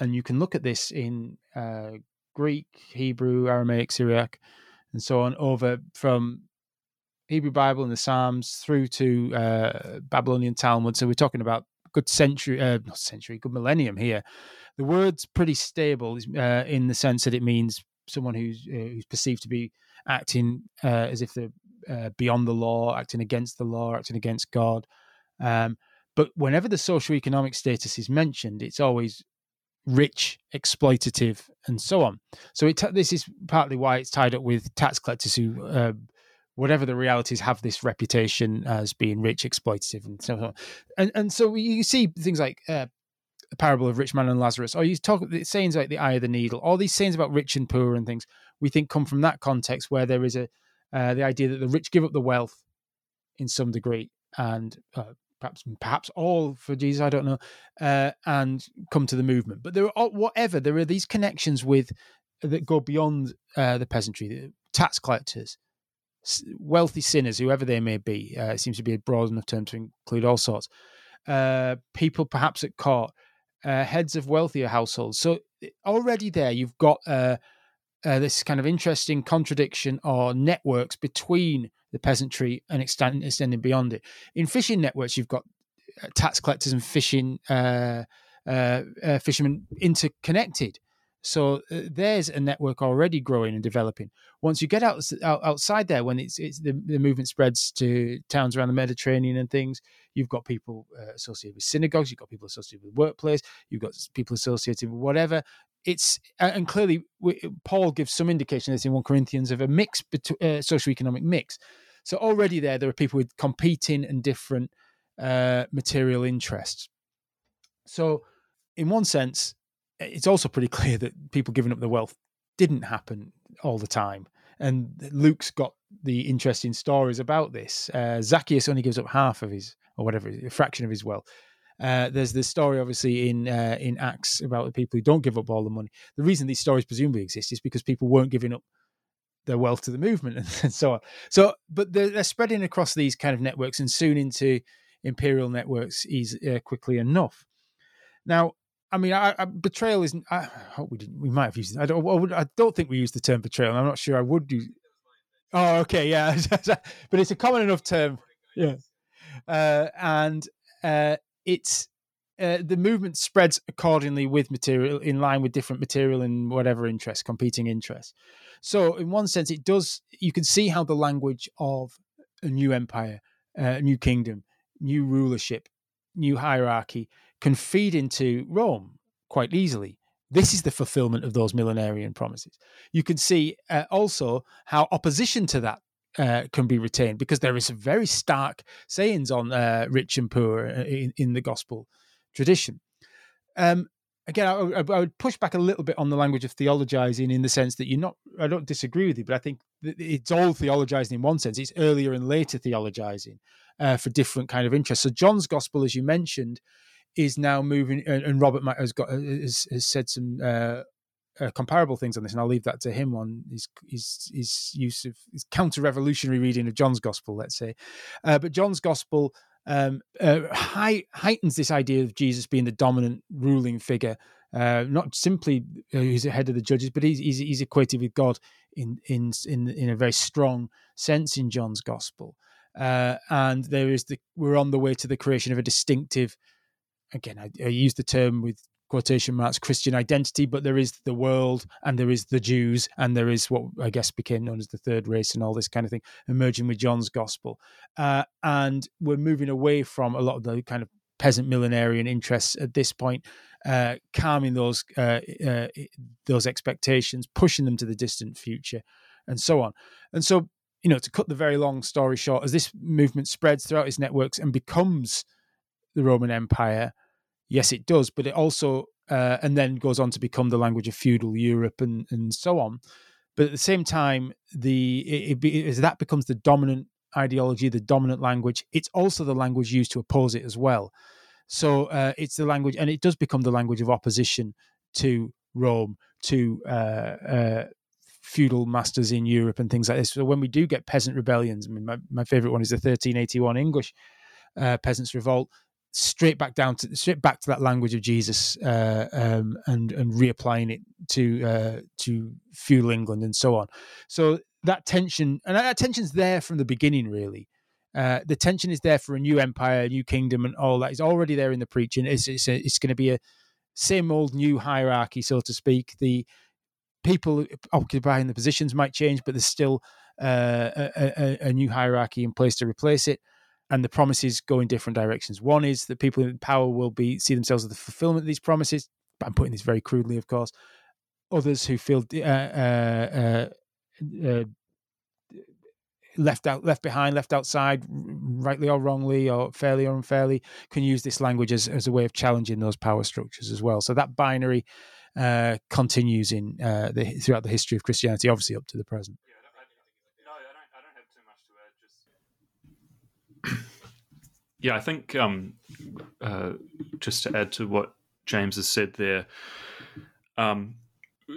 and you can look at this in uh, Greek, Hebrew, Aramaic, Syriac, and so on over from Hebrew Bible and the Psalms through to uh, Babylonian Talmud. So we're talking about good century, uh, not century, good millennium here. The word's pretty stable uh, in the sense that it means someone who's uh, who's perceived to be acting uh, as if they're uh, beyond the law, acting against the law, acting against God. Um, but whenever the socioeconomic status is mentioned, it's always rich, exploitative, and so on. So it, this is partly why it's tied up with tax collectors who whatever the realities, have this reputation as being rich, exploitative, and so on. And and so you see things like uh, the parable of rich man and Lazarus, or you talk the sayings like the eye of the needle, all these sayings about rich and poor and things. We think come from that context where there is a uh, the idea that the rich give up the wealth in some degree and uh, perhaps perhaps all for Jesus, I don't know, uh, and come to the movement. But there are whatever there are these connections with that go beyond uh, the peasantry, the tax collectors, wealthy sinners, whoever they may be. Uh, it seems to be a broad enough term to include all sorts. Uh, people perhaps at court, uh, heads of wealthier households. So already there, you've got uh, uh, this kind of interesting contradiction or networks between the peasantry and extend, extending beyond it. In fishing networks, you've got uh, tax collectors and fishing fishermen interconnected. So uh, there's a network already growing and developing. Once you get out, out outside there, when it's, it's the, the, movement spreads to towns around the Mediterranean and things, you've got people uh, associated with synagogues, you've got people associated with workplace, you've got people associated with whatever. It's and clearly we, Paul gives some indication of this in one Corinthians of a mix, between uh, socioeconomic mix. So already there, there are people with competing and different uh, material interests. So in one sense, it's also pretty clear that people giving up their wealth didn't happen all the time. And Luke's got the interesting stories about this. Uh, Zacchaeus only gives up half of his, or whatever, a fraction of his wealth. Uh, there's this story, obviously, in uh, in Acts about the people who don't give up all the money. The reason these stories presumably exist is because people weren't giving up their wealth to the movement and, and so on. So, but they're, they're, spreading across these kind of networks and soon into imperial networks is uh, quickly enough. Now, I mean, I, I, betrayal isn't. I hope we didn't. We might have used. I don't. I, would, I don't think we used the term betrayal. I'm not sure I would do. Oh, okay, yeah, but it's a common enough term. Yeah, uh, and uh, it's uh, the movement spreads accordingly with material in line with different material and whatever interests, competing interests. So, in one sense, it does. You can see how the language of a new empire, uh, a new kingdom, new rulership, new hierarchy can feed into Rome quite easily. This is the fulfillment of those millenarian promises. You can see uh, also how opposition to that uh, can be retained because there is very stark sayings on uh, rich and poor uh, in, in the gospel tradition. Um, again, I, I, would push back a little bit on the language of theologizing in the sense that you're not, I don't disagree with you, but I think it's all theologizing in one sense. It's earlier and later theologizing uh, for different kind of interests. So John's gospel, as you mentioned, is now moving, and, Robert has got has, has said some uh, uh, comparable things on this, and I'll leave that to him on his his, his use of his counter-revolutionary reading of John's Gospel, let's say. Uh, but John's Gospel um, uh, high, heightens this idea of Jesus being the dominant ruling figure Uh, not simply uh, he's head of the judges, but he's, he's, he's equated with God in in in in a very strong sense in John's gospel. Uh, and there is the we're on the way to the creation of a distinctive. Again, I, I use the term with quotation marks Christian identity, but there is the world and there is the Jews and there is what I guess became known as the third race and all this kind of thing emerging with John's gospel. Uh, and we're moving away from a lot of the kind of peasant millenarian interests at this point, uh, calming those uh, uh, those expectations, pushing them to the distant future, and so on. And so, you know, to cut the very long story short, as this movement spreads throughout its networks and becomes the Roman Empire, yes, it does, but it also uh, and then goes on to become the language of feudal Europe and and so on. But at the same time, the it, it, as that becomes the dominant ideology, the dominant language, it's also the language used to oppose it as well. So uh, it's the language, and it does become the language of opposition to Rome, to uh, uh, feudal masters in Europe, and things like this. So when we do get peasant rebellions, I mean, my, my favorite one is the 1381 English uh, peasants' revolt straight back down to straight back to that language of Jesus uh, um, and and reapplying it to uh, to feudal England and so on. So that tension and that tension's there from the beginning, really. Uh, the tension is there for a new empire, a new kingdom, and all that is already there in the preaching. It's it's, it's going to be a same old new hierarchy, so to speak. The people occupying the positions might change, but there's still uh, a, a, a new hierarchy in place to replace it and the promises go in different directions. One is that people in power will be see themselves as the fulfillment of these promises. I'm putting this very crudely, of course. Others who feel uh, uh, uh, uh, left out, left behind, left outside, rightly or wrongly, or fairly or unfairly, can use this language as, as a way of challenging those power structures as well. So that binary uh, continues in uh, the, throughout the history of Christianity, obviously up to the present. Yeah, I think um, uh, just to add to what James has said there, um,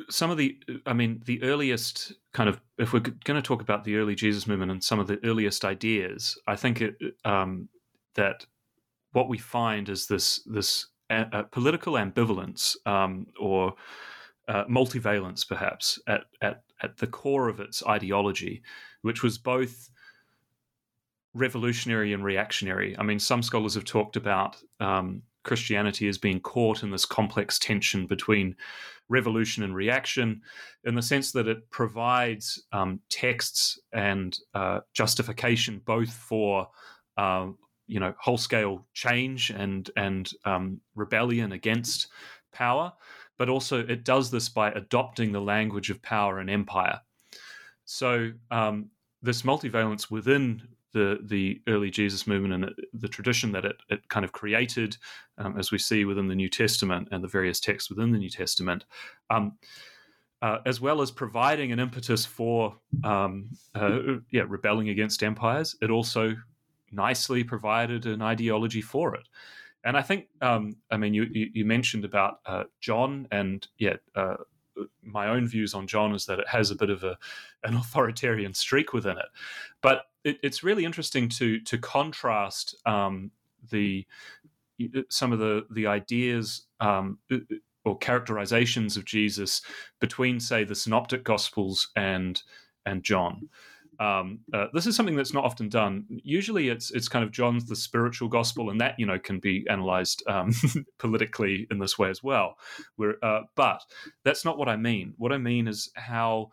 some of the, I mean, the earliest kind of, if we're going to talk about the early Jesus movement and some of the earliest ideas, I think it, um, that what we find is this this a, a political ambivalence um, or uh, multivalence, perhaps, at, at at the core of its ideology, which was both revolutionary and reactionary. I mean, some scholars have talked about um, Christianity as being caught in this complex tension between revolution and reaction, in the sense that it provides um, texts and uh, justification both for uh, you know whole scale change and and um, rebellion against power, but also it does this by adopting the language of power and empire. So um, this multivalence within the the early Jesus movement and the tradition that it, it kind of created, um, as we see within the New Testament and the various texts within the New Testament, um, uh, as well as providing an impetus for um, uh, yeah rebelling against empires. It also nicely provided an ideology for it. And I think, um, I mean, you, you, mentioned about uh, John, and yeah, uh, my own views on John is that it has a bit of a an authoritarian streak within it. But it, it's really interesting to to contrast um, the some of the the ideas um, or characterizations of Jesus between, say, the Synoptic Gospels and and John. Um, uh, this is something that's not often done. Usually, it's it's kind of John's the spiritual gospel, and that you know can be analyzed um, politically in this way as well. Uh, but that's not what I mean. What I mean is how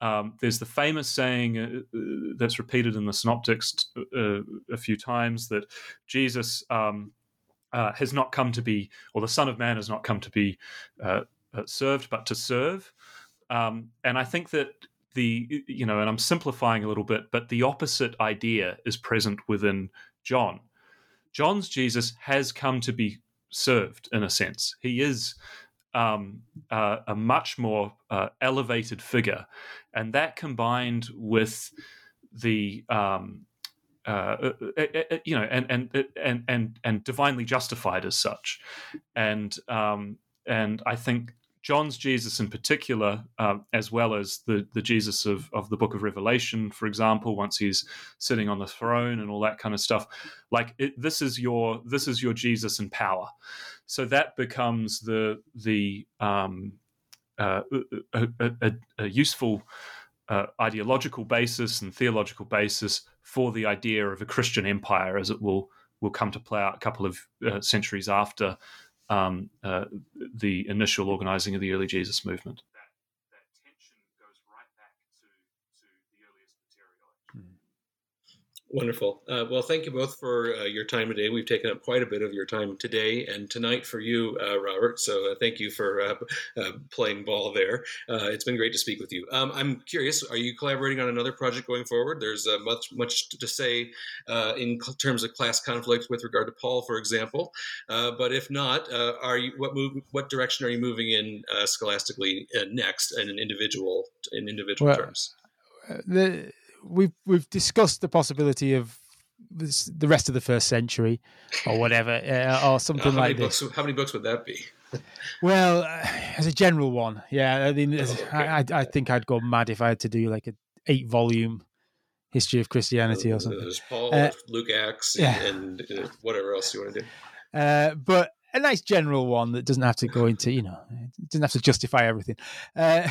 um, there's the famous saying uh, uh that's repeated in the Synoptics uh, a few times that Jesus um, uh, has not come to be, or the Son of Man has not come to be uh, uh, served, but to serve. Um, and I think that the, you know, and I'm simplifying a little bit, but the opposite idea is present within John. John's Jesus has come to be served in a sense. He is um, uh, a much more uh, elevated figure, and that combined with the um, uh, uh, uh, uh you know, and and and and and divinely justified as such, and um, and I think John's Jesus in particular, uh, as well as the the Jesus of of the Book of Revelation, for example, once he's sitting on the throne and all that kind of stuff. Like it, this is your this is your Jesus in power. So that becomes the the um, uh, a, a, a, useful uh, ideological basis and theological basis for the idea of a Christian empire, as it will will come to play out a couple of uh, centuries after um, uh, the initial organizing of the early Jesus movement. Wonderful. Uh, well, thank you both for uh, your time today. We've taken up quite a bit of your time today and tonight for you, uh, Robert. So uh, thank you for uh, uh, playing ball there. it's been great to speak with you. Um, I'm curious, are you collaborating on another project going forward? There's much much to say in terms of class conflict with regard to Paul, for example. but if not, are you what move what direction are you moving in scholastically next in an individual in individual well, terms? The we've we've discussed the possibility of this, the rest of the first century or whatever uh, or something like books, this. How many books would that be? well, uh, as a general one, yeah. I mean, oh, okay. I, I think I'd go mad if I had to do like a eight volume history of Christianity or something. There's Paul, uh, Luke, Acts, yeah. and uh, whatever else you want to do. Uh, but a nice general one that doesn't have to go into, you know, it doesn't have to justify everything. Uh,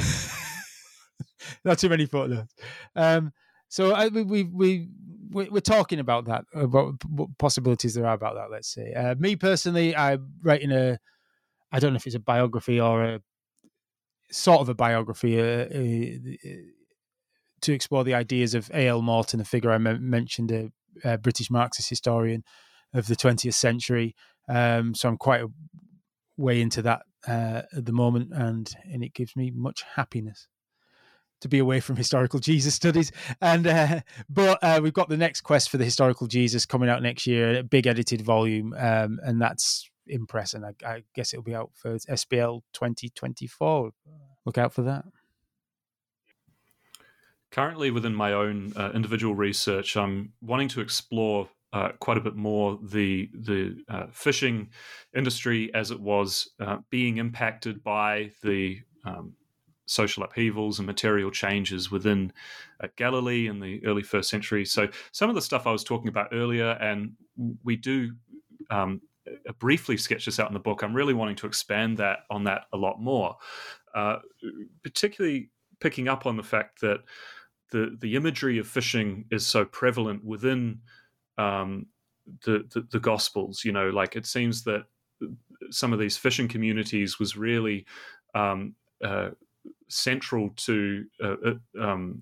not too many footnotes. Um, so I, we, we, we, we're talking about that, about what possibilities there are about that, let's say. Uh, me personally, I'm writing a, I don't know if it's a biography or a sort of a biography uh, uh, to explore the ideas of A.L. Morton, the figure I mentioned, a, a, British Marxist historian of the 20th century. Um, so I'm quite a way into that uh, at the moment, and and it gives me much happiness to be away from historical Jesus studies. And uh, but uh, we've got the next quest for the historical Jesus coming out next year, a big edited volume, um, and that's impress. And I, I, guess it'll be out for SBL 2024. Look out for that. Currently, within my own uh, individual research, I'm wanting to explore uh, quite a bit more the the uh, fishing industry as it was uh, being impacted by the um, social upheavals and material changes within uh, Galilee in the early first century. So some of the stuff I was talking about earlier, and we do um, briefly sketch this out in the book. I'm really wanting to expand that on that a lot more, uh, particularly picking up on the fact that the the imagery of fishing is so prevalent within um, the, the the Gospels. You know, like it seems that some of these fishing communities was really um, uh, central to uh, uh, um,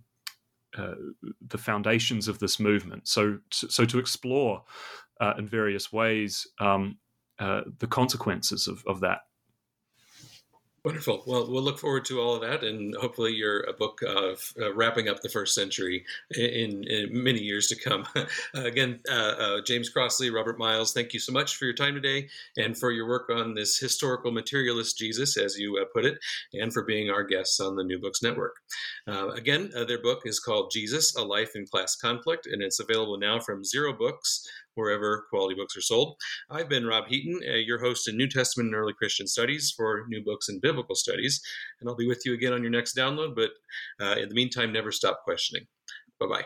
uh, the foundations of this movement. So, so to explore in various ways um, the consequences of, of that Wonderful. Well, we'll look forward to all of that, and hopefully, your a book of uh, wrapping up the first century in, in many years to come. uh, again, uh, uh, James Crossley, Robert Myles, thank you so much for your time today and for your work on this historical materialist Jesus, as you uh, put it, and for being our guests on the New Books Network. Uh, again, their book is called Jesus: A Life in Class Conflict, and it's available now from Zero Books wherever quality books are sold. I've been Rob Heaton, uh, your host in New Testament and Early Christian Studies for New Books and Biblical Studies, and I'll be with you again on your next download. But uh, in the meantime, never stop questioning. Bye bye.